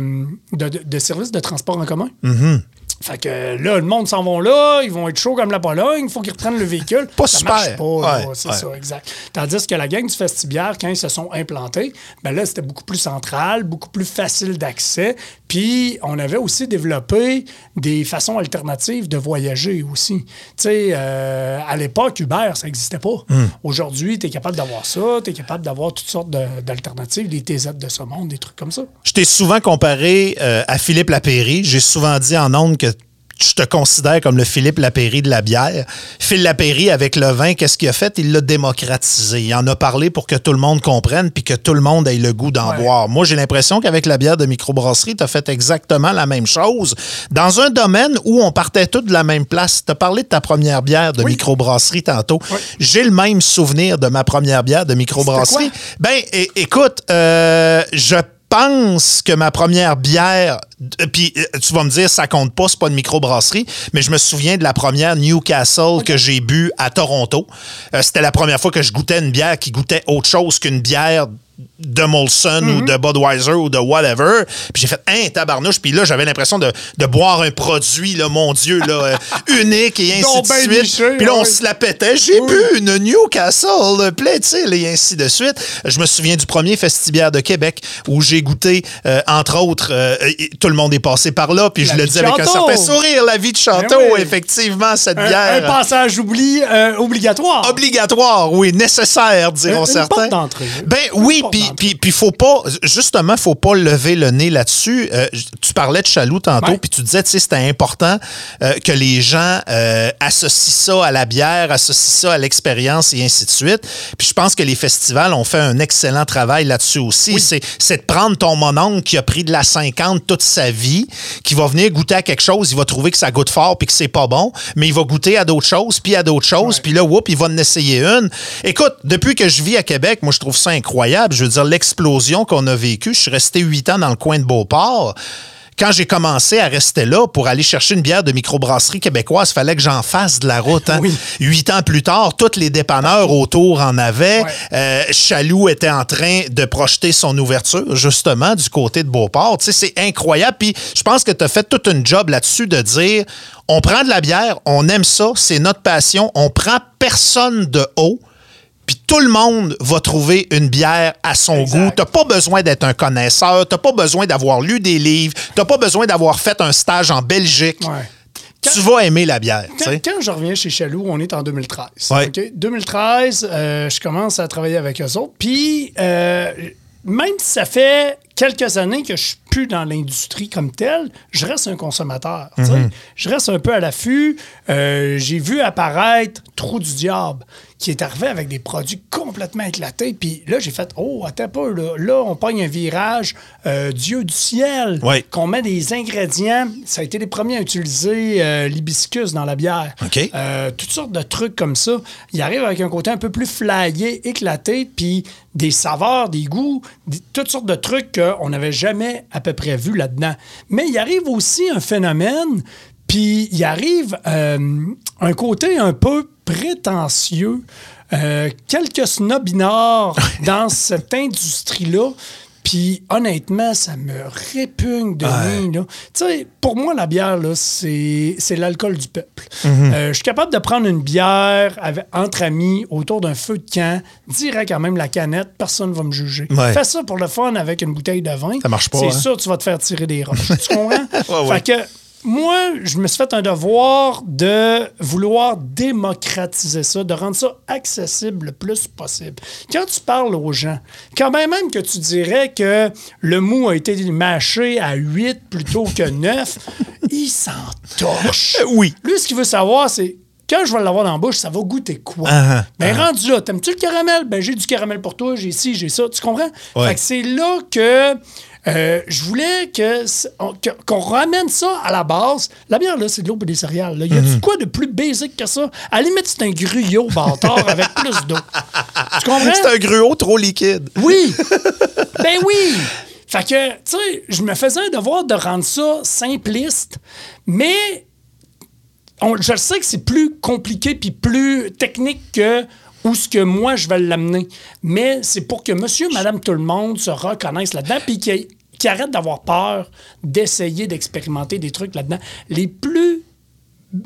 de, de- de transport en commun. Mm-hmm. Fait que là, le monde s'en vont là, ils vont être chauds comme la Pologne, il faut qu'ils reprennent le véhicule. Pas ça super. marche pas, là, Ouais, c'est ouais. ça, exact. Tandis que la gang du Festibière, quand ils se sont implantés, ben là, c'était beaucoup plus central, beaucoup plus facile d'accès. Puis, on avait aussi développé des façons alternatives de voyager aussi. Tu sais, euh, à l'époque, Uber, ça n'existait pas. Hmm. Aujourd'hui, tu es capable d'avoir ça, tu es capable d'avoir toutes sortes de- d'alternatives, des TZ de ce monde, des trucs comme ça. Je t'ai souvent comparé euh, à Philippe Lapéry. J'ai souvent dit en ondes que je te considère comme le Philippe Lapéry de la bière. Phil Lapéry, avec le vin, qu'est-ce qu'il a fait? Il l'a démocratisé. Il en a parlé pour que tout le monde comprenne puis que tout le monde ait le goût d'en Ouais. boire. Moi, j'ai l'impression qu'avec la bière de microbrasserie, tu as fait exactement la même chose dans un domaine où on partait tous de la même place. Tu as parlé de ta première bière de Oui. microbrasserie tantôt. Oui. J'ai le même souvenir de ma première bière de microbrasserie. Ben, écoute, euh, je pense que ma première bière, euh, puis euh, tu vas me dire, ça compte pas, c'est pas une microbrasserie, mais je me souviens de la première Newcastle que j'ai bu à Toronto. Euh, C'était la première fois que je goûtais une bière qui goûtait autre chose qu'une bière de Molson ou de Budweiser ou de whatever. Puis j'ai fait un tabarnouche. Puis là, j'avais l'impression de, de boire un produit, là, mon Dieu, là, euh, unique et ainsi de ben suite. Puis là, on se la pétait. J'ai bu une Newcastle Plaît-il et ainsi de suite. Je me souviens du premier Festibière de Québec où j'ai goûté, euh, entre autres, euh, tout le monde est passé par là, puis La je le dis avec un certain sourire, la vie de Château, Ben oui. effectivement, cette Un, un bière. passage oubli, obligatoire. Obligatoire, oui, nécessaire, diront certains. porte. Ben oui, puis puis puis faut pas justement faut pas lever le nez là-dessus. Euh, tu parlais de Chaloux tantôt, Ouais. puis tu disais tu sais c'était important euh, que les gens euh, associent ça à la bière, associent ça à l'expérience et ainsi de suite. Puis je pense que les festivals ont fait un excellent travail là-dessus aussi. C'est c'est de prendre ton mononcle qui a pris de la 50 toute sa vie, qui va venir goûter à quelque chose, il va trouver que ça goûte fort puis que c'est pas bon, mais il va goûter à d'autres choses, puis à d'autres choses, Ouais. puis là, whoop, il va en essayer une. Écoute, depuis que je vis à Québec, moi, je trouve ça incroyable. Je veux dire, l'explosion qu'on a vécue, je suis resté huit ans dans le coin de Beauport. Quand j'ai commencé à rester là pour aller chercher une bière de microbrasserie québécoise, fallait que j'en fasse de la route. hein. Oui. Huit ans plus tard, tous les dépanneurs autour en avaient. Ouais. Euh, Chaloux était en train de projeter son ouverture, justement, du côté de Beauport. Tu sais, c'est incroyable. Puis je pense que tu as fait tout un job là-dessus de dire on prend de la bière, on aime ça, c'est notre passion, on prend personne de haut. Puis tout le monde va trouver une bière à son Exact. goût. T'as pas besoin d'être un connaisseur, t'as pas besoin d'avoir lu des livres, t'as pas besoin d'avoir fait un stage en Belgique. Ouais. Tu vas aimer la bière. Quand, je reviens chez Chaloux, on est en 2013. Ouais. OK? 2013, euh, je commence à travailler avec eux autres. Puis, euh, même si ça fait quelques années que je suis plus dans l'industrie comme telle, je reste un consommateur. Mhm. Je reste un peu à l'affût. Euh, J'ai vu apparaître Trou du Diable, qui est arrivé avec des produits complètement éclatés. Puis là, j'ai fait Oh, attends peu. Là, là on pogne un virage euh, Dieu du ciel, Ouais. qu'on met des ingrédients. Ça a été les premiers à utiliser euh, l'hibiscus dans la bière. Euh, toutes sortes de trucs comme ça. Il arrive avec un côté un peu plus flyé, éclaté, puis des saveurs, des goûts, des- toutes sortes de trucs qu'on n'avait jamais à peu près vu là-dedans. Mais il arrive aussi un phénomène, puis il arrive euh, un côté un peu prétentieux, euh, quelques snobinards dans cette industrie-là. Puis honnêtement, ça me répugne de là. Tu sais, pour moi, la bière, là, c'est c'est l'alcool du peuple. Mhm. Euh, je suis capable de prendre une bière avec- entre amis autour d'un feu de camp, direct quand même la canette, personne ne va me juger. Ouais. Fais ça pour le fun avec une bouteille de vin. Ça marche pas, C'est hein? sûr, tu vas te faire tirer des roches. tu comprends? Ouais, ouais. Fait que moi, je me suis fait un devoir de vouloir démocratiser ça, de rendre ça accessible le plus possible. Quand tu parles aux gens, quand même, même que tu dirais que le mou a été mâché à 8 plutôt que 9, il s'en torche. Euh, oui. Lui, ce qu'il veut savoir, c'est quand je vais l'avoir dans la bouche, ça va goûter quoi? Ah, ben, rendu là, t'aimes-tu le caramel? Ben, j'ai du caramel pour toi, j'ai ci, j'ai ça. Tu comprends? Ouais. Fait que c'est là que euh, je voulais que on- qu'on ramène ça à la base. La bière, là, c'est de l'eau et des céréales. là. Y a-tu quoi de plus basique que ça? À la limite, c'est un gruyot bâtard avec plus d'eau. Tu comprends? C'est un gruau trop liquide. Oui! ben oui! Fait que, tu sais, je me faisais un devoir de rendre ça simpliste, mais on- je sais que c'est plus compliqué puis plus technique que où ce que moi je vais l'amener. Mais c'est pour que monsieur, madame, tout le monde se reconnaisse là-dedans puis qu'il qui arrête d'avoir peur d'essayer d'expérimenter des trucs là-dedans. Les plus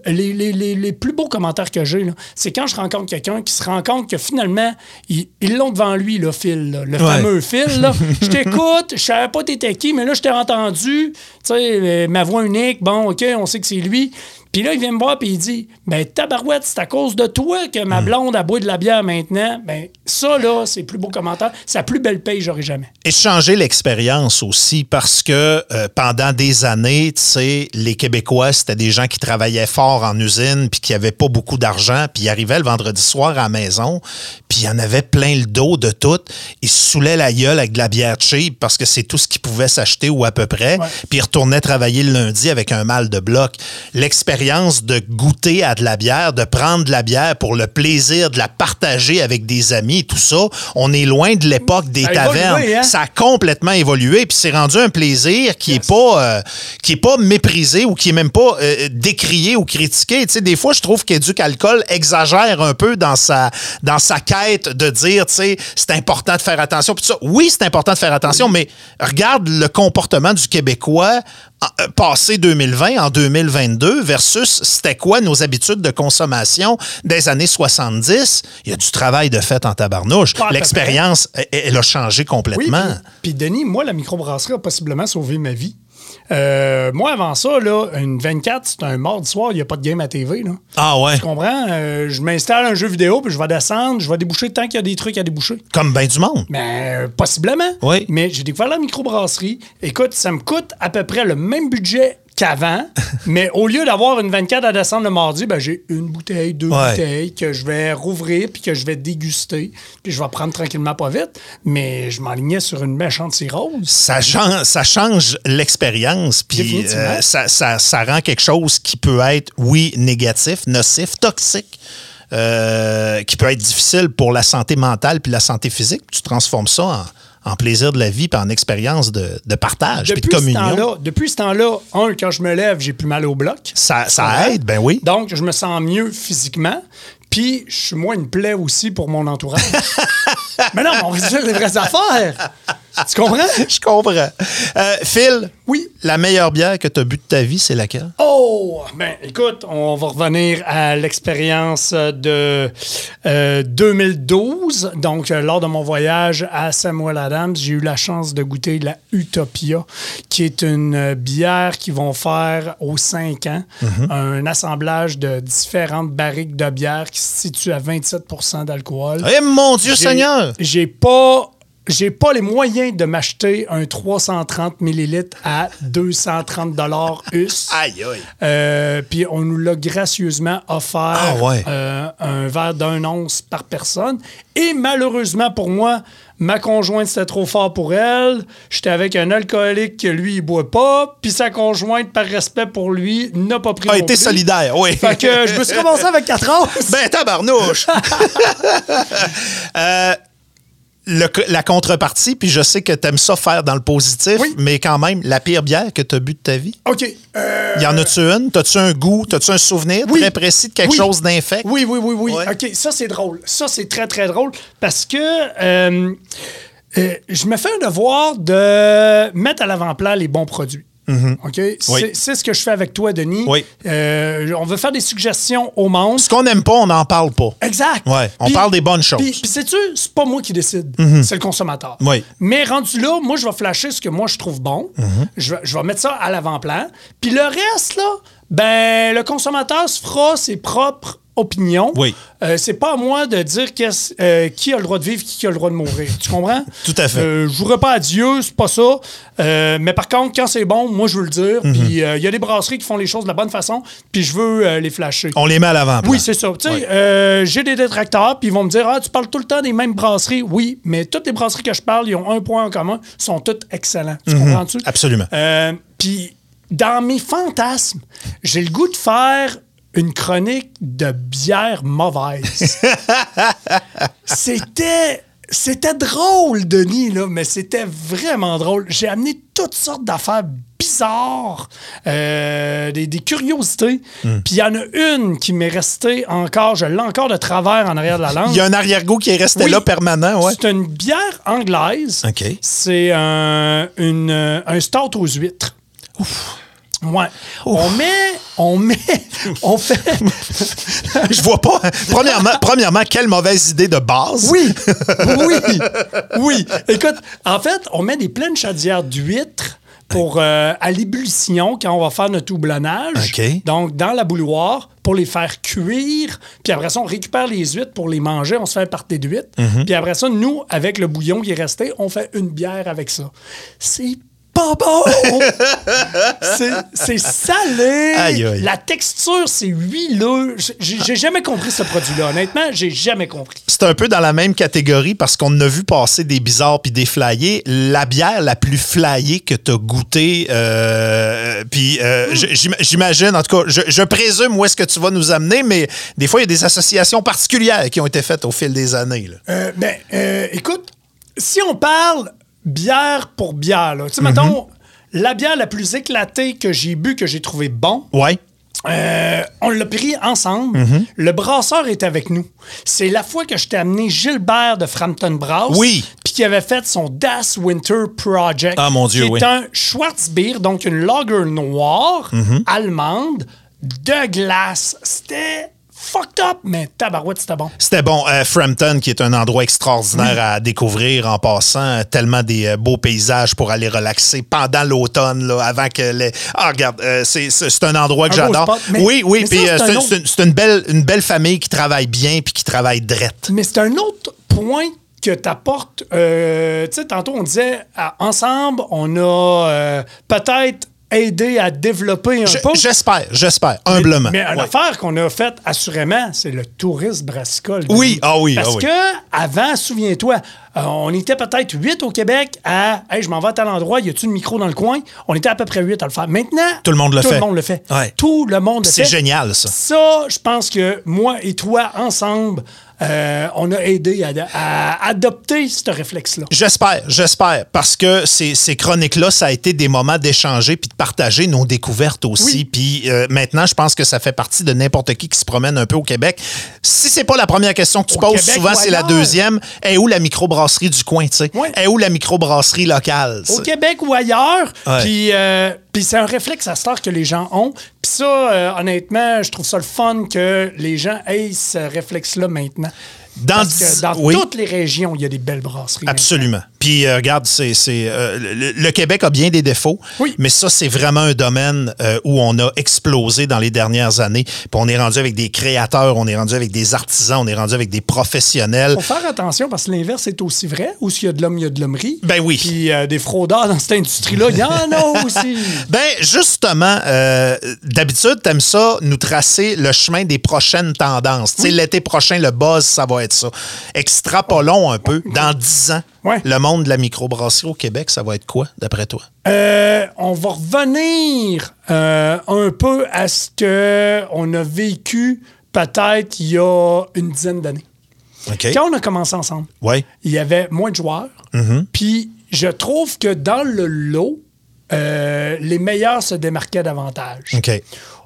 les, les- les- les plus beaux commentaires que j'ai, c'est quand je rencontre quelqu'un qui se rend compte que finalement, ils l'ont devant lui, Phil, là, le fameux là. je t'écoute, je savais pas t'étais qui, mais là, je t'ai entendu, tu sais, euh, ma voix unique, bon, OK, on sait que c'est lui. Puis là, il vient me voir puis il dit Ben, tabarouette, c'est à cause de toi que ma blonde a boit de la bière maintenant. Ben, ça, là, c'est le plus beau commentaire. C'est la plus belle paye que j'aurai jamais. Et changer l'expérience aussi, parce que euh, pendant des années, tu sais, les Québécois, c'était des gens qui travaillaient fort en usine, puis qui n'avaient pas beaucoup d'argent, puis ils arrivaient le vendredi soir à la maison, puis il y en avait plein le dos de tout. Ils se saoulaient la gueule avec de la bière cheap, parce que c'est tout ce qu'ils pouvaient s'acheter, ou à peu près, puis ils retournaient travailler le lundi avec un mal de bloc. L'expérience de goûter à de la bière, de prendre de la bière pour le plaisir de la partager avec des amis, tout ça, on est loin de l'époque des Ça a évolué, tavernes. hein? Ça a complètement évolué, puis c'est rendu un plaisir qui est pas euh, qui est pas méprisé ou qui est même pas euh, décrié ou critiqué. Tu sais, des fois, je trouve qu'Éduc Alcool exagère un peu dans sa dans sa quête de dire, tu sais, c'est important de faire attention. Puis ça, oui, c'est important de faire attention, mais regarde le comportement du Québécois passé 2020 en 2022 versus c'était quoi nos habitudes de consommation des années 70. Il y a du travail de fait en tabarnouche. L'expérience, elle, elle a changé Oui, complètement. puis, puis Denis, moi, la microbrasserie a possiblement sauvé ma vie. Euh, moi, avant ça, là, une 24, c'est un mardi soir, il n'y a pas de game à TV. Là. Ah ouais, Tu comprends? Euh, je m'installe un jeu vidéo, puis je vais descendre, je vais déboucher tant qu'il y a des trucs à déboucher. comme ben du monde. Mais euh, possiblement. Oui. Mais j'ai découvert la microbrasserie. Écoute, ça me coûte à peu près le même budget qu'avant, mais au lieu d'avoir une 24 à descendre le mardi, ben, j'ai une bouteille, deux Ouais. bouteilles que je vais rouvrir puis que je vais déguster, puis je vais prendre tranquillement pas vite, mais je m'enlignais sur une méchante cirrhose. Ça change, ça change l'expérience, puis euh, ça, ça- ça rend quelque chose qui peut être, oui, négatif, nocif, toxique, euh, qui peut être difficile pour la santé mentale puis la santé physique. Tu transformes ça en, en plaisir de la vie puis en expérience de, de partage puis de ce communion. temps-là, depuis ce temps-là, un, quand je me lève, j'ai plus mal au bloc. Ça, aide, ben oui. Donc, je me sens mieux physiquement. Puis, je suis moins une plaie aussi pour mon entourage. mais non, mais on va dire les vraies affaires. Tu comprends? Je comprends. Euh, Phil, Oui. la meilleure bière que tu as bu de ta vie, c'est laquelle? Oh! Ben, écoute, on va revenir à l'expérience de euh, 2012. Donc, euh, lors de mon voyage à Samuel Adams, j'ai eu la chance de goûter la Utopia, qui est une euh, bière qu'ils vont faire aux 5 ans. Un assemblage de différentes barriques de bière qui se situe à 27% d'alcool. Eh mon Dieu Seigneur! J'ai pas. J'ai pas les moyens de m'acheter un 330 millilitres à 230 dollars US. Aïe, aïe. Euh, Puis on nous l'a gracieusement offert Ah ouais. euh, un verre d'un once par personne. Et malheureusement pour moi, ma conjointe c'était trop fort pour elle. J'étais avec un alcoolique que lui il boit pas. Puis sa conjointe par respect pour lui n'a pas pris A été solidaire, oui. Fait que je me suis commencé avec 4 onces. Ben, tabarnouche! Euh, le- la contrepartie, puis je sais que tu aimes ça faire dans le positif, Oui. mais quand même, la pire bière que tu as bu de ta vie? OK. euh, Y en a-tu une? T'as-tu un goût? T'as-tu un souvenir Oui. très précis de quelque Oui. chose d'infect? Oui, oui, oui, oui. Ouais. OK, ça, c'est drôle. Ça, c'est très, très drôle parce que euh, euh, je me fais un devoir de mettre à l'avant-plan les bons produits. Mm-hmm. Oui. c'est ce que je fais avec toi, Denis. Oui. Euh, on veut faire des suggestions au monde. Ce qu'on n'aime pas, on n'en parle pas. Exact. Ouais, on parle des bonnes choses. Puis, sais-tu, c'est pas moi qui décide, c'est le consommateur. Oui. Mais rendu là, moi, je vais flasher ce que moi, je trouve bon. je, vais, je vais mettre ça à l'avant-plan. Puis le reste, là, ben, le consommateur se fera ses propres opinion. Oui. Euh, c'est pas à moi de dire euh, qui a le droit de vivre, qui a le droit de mourir. Tu comprends? Tout à fait. Euh, je jouerai pas à Dieu, c'est pas ça. Mais par contre, quand c'est bon, moi, je veux le dire. Mhm. Puis il y a des brasseries qui font les choses de la bonne façon, puis je veux les flasher. On les met à l'avant. Oui, c'est ça. Tu sais, Ouais. j'ai des détracteurs, puis ils vont me dire Ah, tu parles tout le temps des mêmes brasseries. Oui, mais toutes les brasseries que je parle, ils ont un point en commun, sont toutes excellents. Tu comprends-tu? Mhm. Absolument. Euh, puis, dans mes fantasmes, j'ai le goût de faire une chronique de bière mauvaise. c'était. C'était drôle, Denis, là, mais c'était vraiment drôle. J'ai amené toutes sortes d'affaires bizarres, euh, des, des curiosités. Hmm. Puis il y en a une qui m'est restée encore, je l'ai encore de travers en arrière de la langue. Il y a un arrière-goût qui est resté Oui. là permanent, ouais. C'est une bière anglaise. OK. C'est un, une, un stout aux huîtres. Ouais. On met. On met. On fait. Je vois pas. Premièrement, premièrement, quelle mauvaise idée de base. Oui! Oui! Oui! Écoute, en fait, on met des pleines chaudières d'huîtres pour euh, à l'ébullition quand on va faire notre houblonnage. OK. Donc, dans la bouilloire, pour les faire cuire. Puis après ça, on récupère les huîtres pour les manger. On se fait un party d'huîtres. Mhm. Puis après ça, nous, avec le bouillon qui est resté, on fait une bière avec ça. C'est pas bon! C'est- salé! Aïe, aïe. La texture, c'est huileux. J'ai jamais compris ce produit-là. Honnêtement, j'ai jamais compris. C'est un peu dans la même catégorie parce qu'on a vu passer des bizarres puis des flyés. La bière la plus flyée que tu as goûtée, euh, puis euh, j'imagine, en tout cas, je, je présume où est-ce que tu vas nous amener, mais des fois, il y a des associations particulières qui ont été faites au fil des années. là. Euh, ben, euh, écoute, si on parle bière pour bière, là, tu sais, mettons, la bière la plus éclatée que j'ai bu, que j'ai trouvé bon, Ouais. euh, on l'a pris ensemble. Mhm. Le brasseur est avec nous. C'est la fois que je t'ai amené Gilbert de Frampton Brass. Oui. Puis qui avait fait son Das Winter Project. Ah, mon Dieu, qui oui. est un Schwarzbier, donc une lager noire, Mhm. allemande, de glace. C'était fucked up, mais tabarouette, c'était bon. C'était bon. Euh, Frampton, qui est un endroit extraordinaire à découvrir en passant. euh, Tellement des euh, beaux paysages pour aller relaxer pendant l'automne, là, avant que les. Ah, regarde, euh, c'est un endroit que Un j'adore. spot. Mais- Oui, oui. Puis c'est un c'est autre- c'est une, belle, une belle famille qui travaille bien puis qui travaille drette. Mais c'est un autre point que tu apportes. tu sais, tantôt, on disait, à- ensemble, on a euh, peut-être aidé à développer un Je- peu. J'espère, j'espère, humblement. Mais une Ouais. affaire qu'on a faite, assurément, c'est le tourisme brassicole. Oui, ah oui, Parce ah oui. que avant, souviens-toi, euh, on était peut-être huit au Québec à Hey, je m'en vais à tel endroit, y a-tu une micro dans le coin? On était à peu près huit à le faire. Maintenant, Tout le monde le tout fait. le monde le fait. Ouais. Tout le monde le fait. C'est génial, ça. Ça, je pense que moi et toi, ensemble, euh, on a aidé à, à adopter ce réflexe-là. J'espère, j'espère, parce que ces, ces chroniques-là, ça a été des moments d'échanger puis de partager nos découvertes aussi. Oui. Puis euh, maintenant, je pense que ça fait partie de n'importe qui qui se promène un peu au Québec. Si c'est pas la première question que tu Au poses, Québec souvent ou c'est la deuxième. Est où la microbrasserie du coin, tu sais? Est où la microbrasserie locale? Au Québec ou ailleurs. Ouais. Puis, euh, puis c'est un réflexe à star que les gens ont. Ça, euh, honnêtement, je trouve ça le fun que les gens aient ce réflexe-là maintenant. Dans Parce dix- que dans oui. toutes les régions, il y a des belles brasseries. Absolument. Puis euh, regarde, c'est euh, le, le Québec a bien des défauts, Oui. mais ça c'est vraiment un domaine euh, où on a explosé dans les dernières années. Puis on est rendu avec des créateurs, on est rendu avec des artisans, on est rendu avec des professionnels. Faut faire attention parce que l'inverse est aussi vrai. Où s'il y a de l'homme, il y a de l'hommerie. Ben oui. Puis des fraudeurs dans cette industrie-là, il y en a aussi. Ben justement, d'habitude t'aimes ça nous tracer le chemin des prochaines tendances. Tu sais, l'été prochain le buzz ça va être ça. Extrapolons un peu. Dans dix ans, Ouais. le monde de la microbrasserie au Québec, ça va être quoi d'après toi? Euh, on va revenir euh, un peu à ce qu'on a vécu peut-être il y a une dizaine d'années. Quand on a commencé ensemble, Ouais. il y avait moins de joueurs. Puis je trouve que dans le lot, euh, les meilleurs se démarquaient davantage.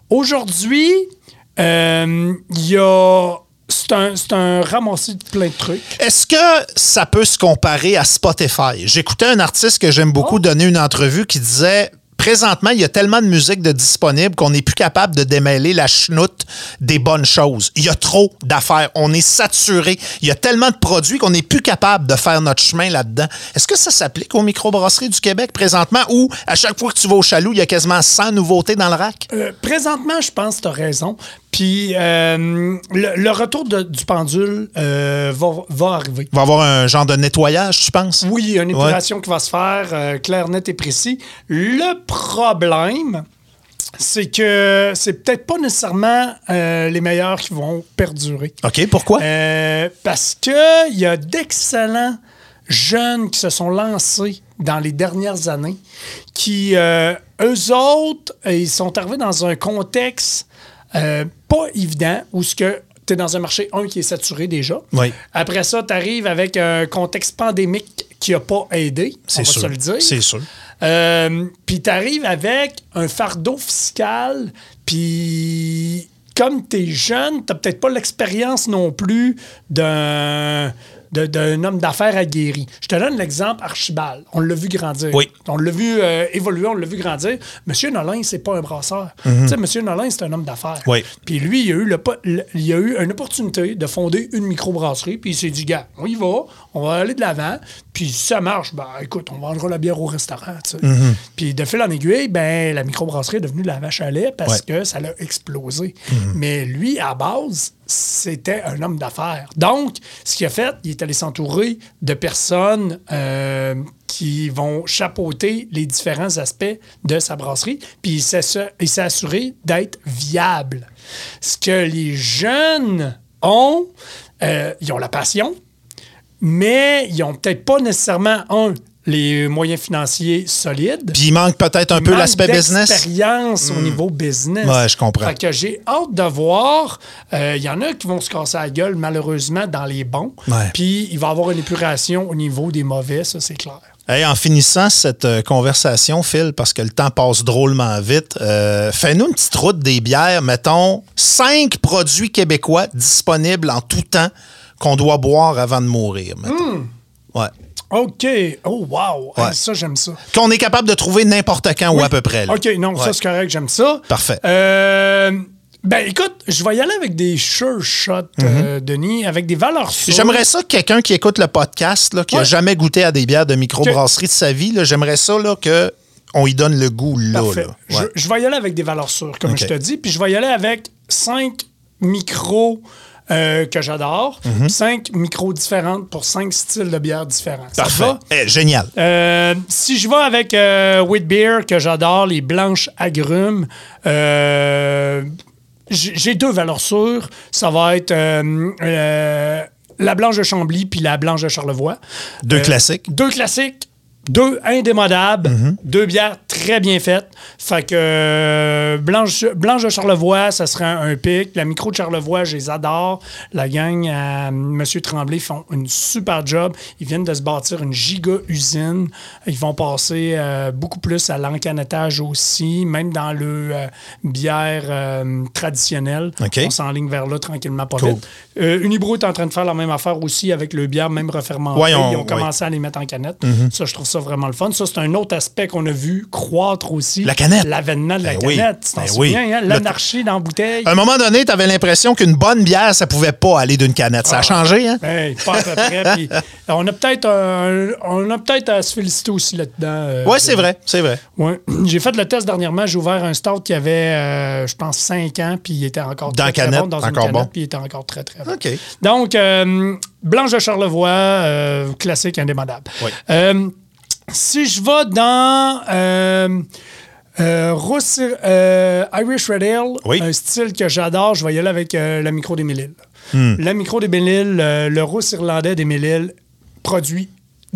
Aujourd'hui, euh, il y a. C'est un, c'est un ramassis de plein de trucs. Est-ce que ça peut se comparer à Spotify? J'écoutais un artiste que j'aime beaucoup Oh. donner une entrevue qui disait Présentement, il y a tellement de musique de disponible qu'on n'est plus capable de démêler la chenoute des bonnes choses. Il y a trop d'affaires. On est saturé. Il y a tellement de produits qu'on n'est plus capable de faire notre chemin là-dedans. Est-ce que ça s'applique aux microbrasseries du Québec présentement où, à chaque fois que tu vas au Chaloux, il y a quasiment 100 nouveautés dans le rack? Euh, présentement, je pense que tu as raison. Puis euh, le, le retour de- du pendule euh, va, va arriver. Il va y avoir un genre de nettoyage, tu penses? Oui, il y a une épuration qui va se faire, euh, clair, net et précis. Le problème, c'est que c'est peut-être pas nécessairement euh, les meilleurs qui vont perdurer. OK, pourquoi? Parce que il y a d'excellents jeunes qui se sont lancés dans les dernières années, qui, eux autres, ils sont arrivés dans un contexte euh, pas évident où ce que tu es dans un marché, un, qui est saturé déjà. Oui. Après ça, tu arrives avec un contexte pandémique qui n'a pas aidé, on C'est va sûr. se le dire. C'est sûr. Euh, puis tu arrives avec un fardeau fiscal, puis comme tu es jeune, tu peut-être pas l'expérience non plus d'un d'un homme d'affaires aguerri. Je te donne l'exemple Archibald. On l'a vu grandir. Oui. On l'a vu euh, évoluer, on l'a vu grandir. Monsieur Nolin, c'est pas un brasseur. Tu sais, Monsieur Nolin, c'est un homme d'affaires. Mhm. Oui. Puis lui, il a, eu le, po- le- il a eu une opportunité de fonder une microbrasserie, puis il s'est dit, gars, on y va, on va aller de l'avant, puis si ça marche, ben écoute, on vendra la bière au restaurant, tu sais. Puis de fil en aiguille, ben la microbrasserie est devenue de la vache à lait parce Ouais. que ça l'a explosé. Mais lui, à base, c'était un homme d'affaires. Donc, ce qu'il a fait, il est allé s'entourer de personnes euh, qui vont chapeauter les différents aspects de sa brasserie, puis il s'est assu- il s'est assuré d'être viable. Ce que les jeunes ont, euh, ils ont la passion, mais ils n'ont peut-être pas nécessairement, un, les moyens financiers solides. Puis il manque peut-être un peu l'aspect business. Hmm. d'expérience au niveau business. Ouais, je comprends. Fait que j'ai hâte de voir. Euh, Il y en a qui vont se casser la gueule, malheureusement, dans les bons. Ouais. Puis il va y avoir une épuration au niveau des mauvais, ça, c'est clair. Hey, en finissant cette euh, conversation, Phil, parce que le temps passe drôlement vite, euh, fais-nous une petite route des bières. Mettons cinq produits québécois disponibles en tout temps qu'on doit boire avant de mourir. Hmm. Ouais. OK. Oh, wow. Ouais. Ça, j'aime ça. Qu'on est capable de trouver n'importe quand ou à peu près. là. OK, non, ça, c'est correct, j'aime ça. Parfait. Euh, ben, écoute, je vais y aller avec des sure shots, euh, Denis, avec des valeurs sûres. Mhm. J'aimerais ça que quelqu'un qui écoute le podcast, là, qui n'a Ouais. jamais goûté à des bières de microbrasserie de sa vie, j'aimerais ça là, que on y donne le goût là. Parfait. là. Je, je vais y aller avec des valeurs sûres, comme je te dis. Puis je vais y aller avec cinq micros euh, que j'adore. Mhm. Cinq micros différentes pour cinq styles de bière différents. Parfait. Eh, génial. Euh, si je vais avec euh, Wheat Beer, que j'adore, les blanches agrumes, euh, j'ai deux valeurs sûres. Ça va être la blanche de Chambly puis la blanche de Charlevoix. Deux classiques. Deux classiques. Deux indémodables, deux bières très bien faites. Fait que euh, Blanche, Blanche de Charlevoix, ça serait un, un pic. La micro de Charlevoix, je les adore. La gang à Monsieur Tremblay font une super job. Ils viennent de se bâtir une giga usine. Ils vont passer euh, beaucoup plus à l'encanettage aussi, même dans le euh, bière euh, traditionnelle. OK. On s'enligne vers là tranquillement, pas Cool. vite. Euh, Unibrew est en train de faire la même affaire aussi avec le bière, même refermenté. Ouais, on- Ils ont ouais. commencé à les mettre en canette. Ça, je trouve ça vraiment le fun. Ça, c'est un autre aspect qu'on a vu croître aussi. La canette. L'avènement de la Ben oui. canette. Tu t'en Ben oui. souviens, hein? Le- L'anarchie dans la bouteille. À un moment donné, tu avais l'impression qu'une bonne bière, ça pouvait pas aller d'une canette. Ça a changé, hein? Hey, pas à peu près. Puis, on a peut-être un- on a peut-être à se féliciter aussi là-dedans. euh, Oui, c'est vrai, c'est vrai. Ouais. J'ai fait le test dernièrement. J'ai ouvert un stout qui avait, euh, je pense, 5 ans, puis il était encore Dans très, très canette, bon. Dans une encore canette, bon. puis il était encore très, très bon. OK. Donc, euh, Blanche de Charlevoix, classique indémodable. Oui. Si je vais dans euh, euh, Rousse- euh, Irish Red Ale, Oui. un style que j'adore, je vais y aller avec la micro des Mélilles. Hmm. La micro des Mélilles, le, rousse irlandais des Mélilles, produit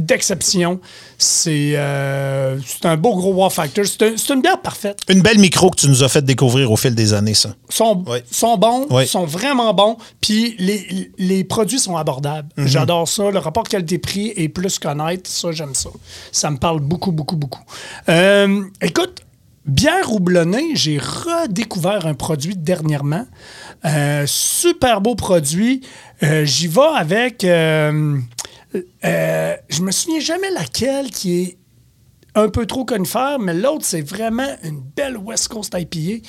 d'exception. C'est euh, c'est un beau gros wow factor. C'est un- une bière parfaite Une belle micro que tu nous as fait découvrir au fil des années, ça. sont, Oui. sont bons, Oui. sont vraiment bons, puis les, les produits sont abordables. Mhm. J'adore ça. Le rapport qualité-prix est plus qu'honnête. Ça, j'aime ça. Ça me parle beaucoup, beaucoup, beaucoup. Euh, écoute, bière houblonnée, j'ai redécouvert un produit dernièrement. Euh, super beau produit. J'y vais avec... euh, je me souviens jamais laquelle qui est un peu trop conifère, mais l'autre, c'est vraiment une belle West Coast IPA.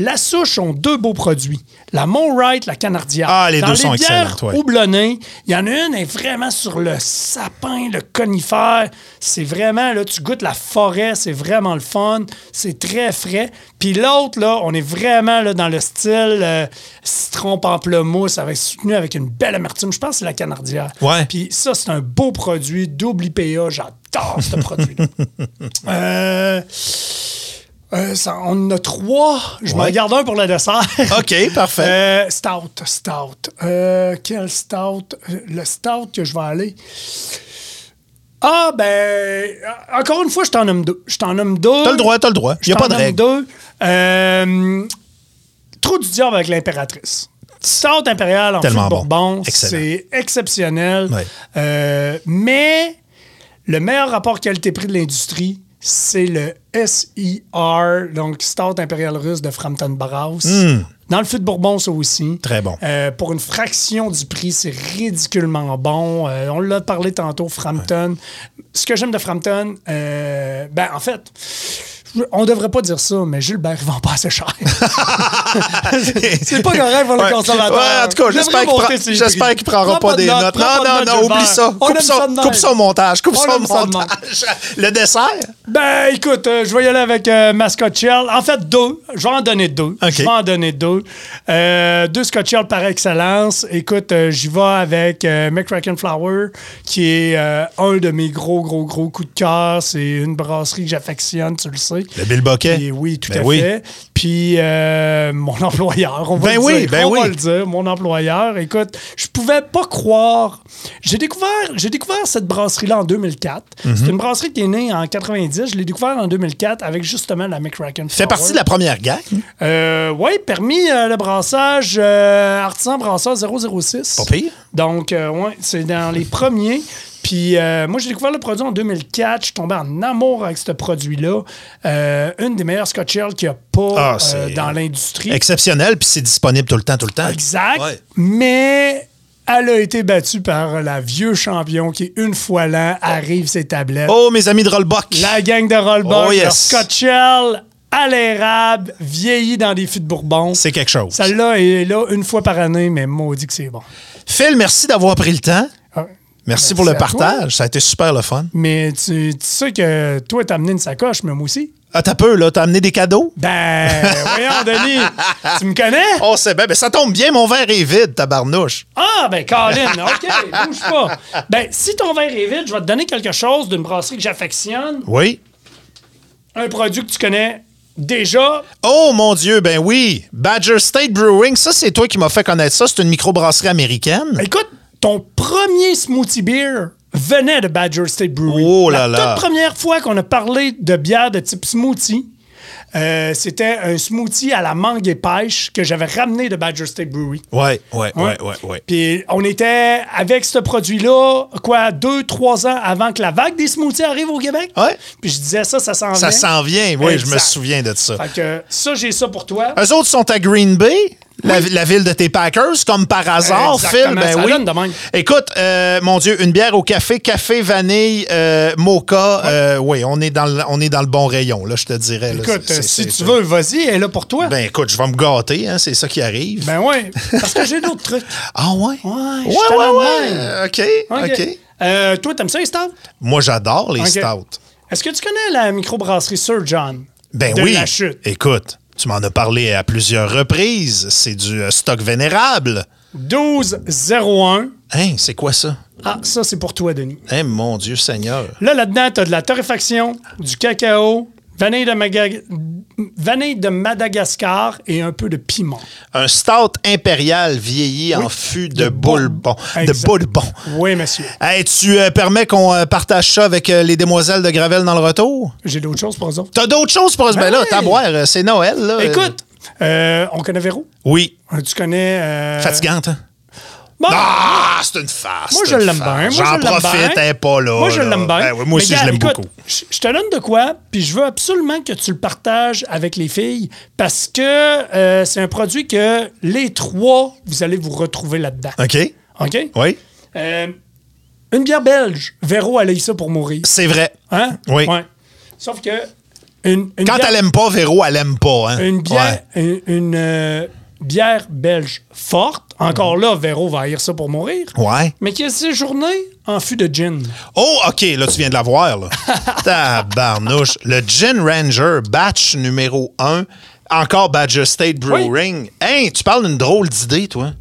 La souche ont deux beaux produits. La Wright, la Canardière. Ah, les Dans deux sont bières excellentes, ouais. houblonnées, il y en a une est vraiment sur le sapin, le conifère. C'est vraiment, là, tu goûtes la forêt, c'est vraiment le fun. C'est très frais. Puis l'autre, là, on est vraiment là, dans le style euh, citron pamplemousse, avec, soutenu avec une belle amertume. Je pense que c'est la Canardière. Ouais. Puis ça, c'est un beau produit, double IPA. J'adore ce produit-là. Euh, euh, ça- on en a trois. Je m'en Ouais. garde un pour le dessert. OK, parfait. Euh, stout, stout. Euh, quel stout? Le stout que je vais aller. Ah, ben, encore une fois, je t'en nomme deux. Je t'en nomme deux. T'as le droit, t'as le droit. Il a pas de règle. deux. Trop du diable avec l'impératrice. Stout impérial en de Tellement bon. Bourbon, c'est exceptionnel. Mais le meilleur rapport qualité-prix de l'industrie, c'est le SIR, donc Stout impérial russe de Frampton Brewhouse. Dans le fût de Bourbon, ça aussi. Hmm. Très bon. Euh, pour une fraction du prix, c'est ridiculement bon. Euh, on l'a parlé tantôt, Frampton. Ce que j'aime de Frampton, euh, ben en fait, on devrait pas dire ça, mais Gilbert, il vend pas assez cher. c'est pas correct pour le Ouais. consommateur. Ouais, en tout cas, j'espère qu'il prend- prendra Prends pas des de notes. Non, non, non, oublie ça. On Coupe même. coupe montage. Coupe On ça au aime ça de même. montage. Le dessert? Ben, écoute, euh, je vais y aller avec euh, ma Scotch Shell. En fait, deux. Je vais en donner deux. Je vais en donner deux. Euh, deux Scotch Shell par excellence. Écoute, j'y vais avec McCracken Flower, qui est un de mes gros, gros, gros coups de cœur. C'est une brasserie que j'affectionne, tu le sais. Le Bill Boquet. Oui, tout Ben à oui. fait. Puis euh, mon employeur, on va Ben le oui, dire. ben on va oui. le dire, mon employeur. Écoute, je pouvais pas croire. J'ai découvert, j'ai découvert cette brasserie-là en 2004. Mhm. C'est une brasserie qui est née en 90. Je l'ai découvert en 2004 avec justement la McCracken. Fait partie de la première gang? Euh, oui, permis euh, le brassage euh, artisan brasseur 006. Pas pire. Donc, ouais, c'est dans les premiers. Puis euh, moi, j'ai découvert le produit en 2004. Je suis tombé en amour avec ce produit-là. Euh, une des meilleures Scotch Ale qu'il n'y a pas Ah, euh, dans l'industrie. Exceptionnel, puis c'est disponible tout le temps, tout le temps. Exact. Ouais. Mais elle a été battue par la vieux champion qui, une fois l'an, arrive ses tablettes. Oh, mes amis de Rollbuck. La gang de Rollbuck, Oh, yes. Scotch Ale à l'érable, vieilli dans des fûts de Bourbon. C'est quelque chose. Celle-là est là une fois par année, mais maudit que c'est bon. Phil, merci d'avoir pris le temps. Merci, Merci pour le toi. partage. Ça a été super le fun. Mais tu, tu sais que toi, t'as amené une sacoche, mais moi aussi. Ah, t'as peu, là. T'as amené des cadeaux? Ben, voyons, Denis, tu me connais? Oh, c'est bien. Ben, ça tombe bien, mon verre est vide, tabarnouche. Ah, ben, Colin, OK, bouge pas. Ben, si ton verre est vide, je vais te donner quelque chose d'une brasserie que j'affectionne, Oui. un produit que tu connais déjà. Oh, mon Dieu, ben oui. Badger State Brewing, ça, c'est toi qui m'as fait connaître ça. C'est une microbrasserie américaine. Écoute, ton premier smoothie beer venait de Badger State Brewery. Oh là La là. toute première fois qu'on a parlé de bière de type smoothie, euh, c'était un smoothie à la mangue et pêche que j'avais ramené de Badger State Brewery. Ouais, ouais, Ouais. ouais, ouais, ouais. Puis on était avec ce produit-là, quoi, deux, trois ans avant que la vague des smoothies arrive au Québec. Ouais. Puis je disais ça, ça s'en Ça vient. s'en vient. Oui, je me souviens de ça. Fait que ça, j'ai ça pour toi. Eux autres sont à Green Bay, la, la ville de tes Packers, comme par hasard, Phil. Ben oui. donne de même. Écoute, euh, mon Dieu, une bière au café, café, vanille, euh, mocha. euh, oui, on est, dans le, on est dans le bon rayon, là, je te dirais. là. Écoute, si tu veux, vas-y, elle est là pour toi. Ben, Ben écoute, je vais me gâter, hein, c'est ça qui arrive. ouais, parce que j'ai d'autres trucs. ah ouais? Ouais, ouais, ouais, ouais. OK, OK. Toi, t'aimes ça, les stouts? Moi, j'adore les stouts. Est-ce que tu connais la microbrasserie Sir John? Ben de oui. la chute. Écoute, tu m'en as parlé à plusieurs reprises. C'est du euh, stock vénérable. 1201. Hein, c'est quoi ça? Ah, ça, c'est pour toi, Denis. Hein, mon Dieu Seigneur. Là, là-dedans, t'as de la torréfaction, du cacao, vanille de, Maga- vanille de Madagascar et un peu de piment. Un stout impérial vieilli en fût de, De boulbon. De Exact. boulbon. Oui, monsieur. Hey, tu euh, permets qu'on euh, partage ça avec euh, les demoiselles de Gravel dans le retour? J'ai d'autres choses pour eux autres. T'as d'autres choses pour ce ben, Ben là, t'as à boire, c'est Noël, là. Écoute, euh, on connaît Véro? Oui. Tu connais... euh, Fatigante, hein? Bon, Ah, c'est une farce. Moi, je l'aime bien. J'en profite, elle est pas là. Moi, je l'aime bien. Ben oui, moi aussi, je l'aime beaucoup. Je je te donne de quoi, puis je veux absolument que tu le partages avec les filles parce que euh, c'est un produit que les trois, vous allez vous retrouver là-dedans. OK? OK? Oui. Euh, une bière belge. Véro, elle a eu ça pour mourir. C'est vrai. Hein? Oui. Ouais. Sauf que Une, une Quand bière- elle aime pas, Véro, elle aime pas. Hein? Une bière, Ouais. une, une, euh, bière belge forte. Encore là, Véro va haïr ça pour mourir. Ouais. Mais qui a séjourné en fût de gin. Oh, OK, là, tu viens de la voir, là. Tabarnouche. Le Gin Ranger, batch numéro 1, encore Badger State Brewing. Hey, tu parles d'une drôle d'idée, toi.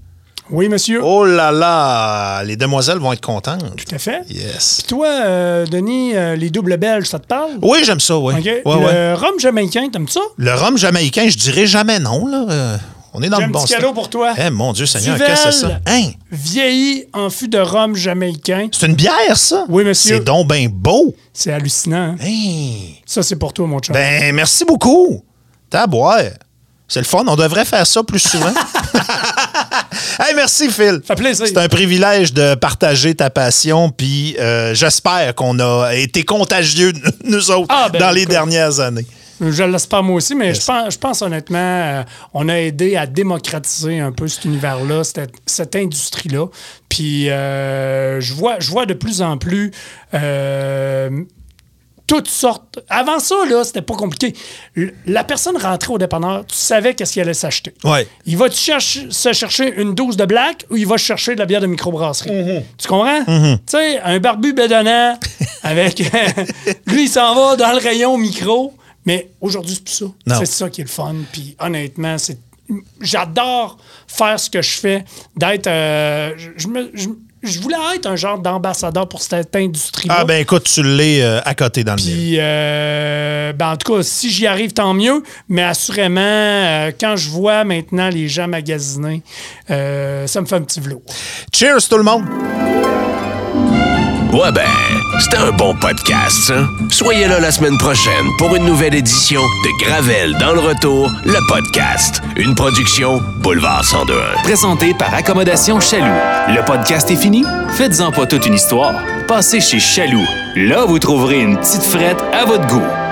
Oui, monsieur. Oh là là, les demoiselles vont être contentes. Tout à fait. Yes. Puis toi, euh, Denis, euh, les doubles belges, ça te parle? Oui, j'aime ça, oui. OK. Ouais, le ouais. rhum jamaïcain, t'aimes ça? Le rhum jamaïcain, je dirais jamais non, là. On est dans J'ai le un bon petit style. cadeau pour toi. Eh, mon Dieu Seigneur, Duvel, qu'est-ce que c'est ça? Hein? Vieilli en fût de rhum jamaïcain. C'est une bière, ça? Oui, monsieur. C'est donc bien beau. C'est hallucinant. hein? Hey. Ça, c'est pour toi, mon chum. Ben, merci beaucoup. T'as à boire. C'est le fun. On devrait faire ça plus souvent. hey, merci, Phil. Ça fait plaisir. C'est un privilège de partager ta passion, puis euh, j'espère qu'on a été contagieux, nous autres, Ah, ben, dans les écoute. dernières années. Je le pas moi aussi, mais Yes. je, pense, je pense honnêtement, euh, on a aidé à démocratiser un peu cet univers-là, cette, cette industrie-là. Puis euh, je, vois, je vois de plus en plus euh, toutes sortes. Avant ça, là, c'était pas compliqué. La personne rentrait au dépanneur, tu savais qu'est-ce qu'il allait s'acheter. Ouais. Il va chercher, se chercher une dose de black ou il va chercher de la bière de microbrasserie? Tu comprends? Tu sais, un barbu bédonnant avec. lui, il s'en va dans le rayon micro. Mais aujourd'hui, c'est plus ça. C'est ça qui est le fun. Puis honnêtement, c'est. J'adore faire ce que je fais, d'être. euh, je, je me- je- je voulais être un genre d'ambassadeur pour cette industrie-là. Ah, ben écoute, tu l'es euh, à côté dans le. Puis, euh, ben, en tout cas, si j'y arrive, tant mieux. Mais assurément, quand je vois maintenant les gens magasiner, ça me fait un petit velours. Cheers, tout le monde. Ouais ben, c'était un bon podcast, ça. Soyez là la semaine prochaine pour une nouvelle édition de Gravel dans le retour, le podcast. Une production Boulevard 1021. Présenté par Accommodation Chaloux. Le podcast est fini? Faites-en pas toute une histoire. Passez chez Chaloux. Là, vous trouverez une petite frette à votre goût.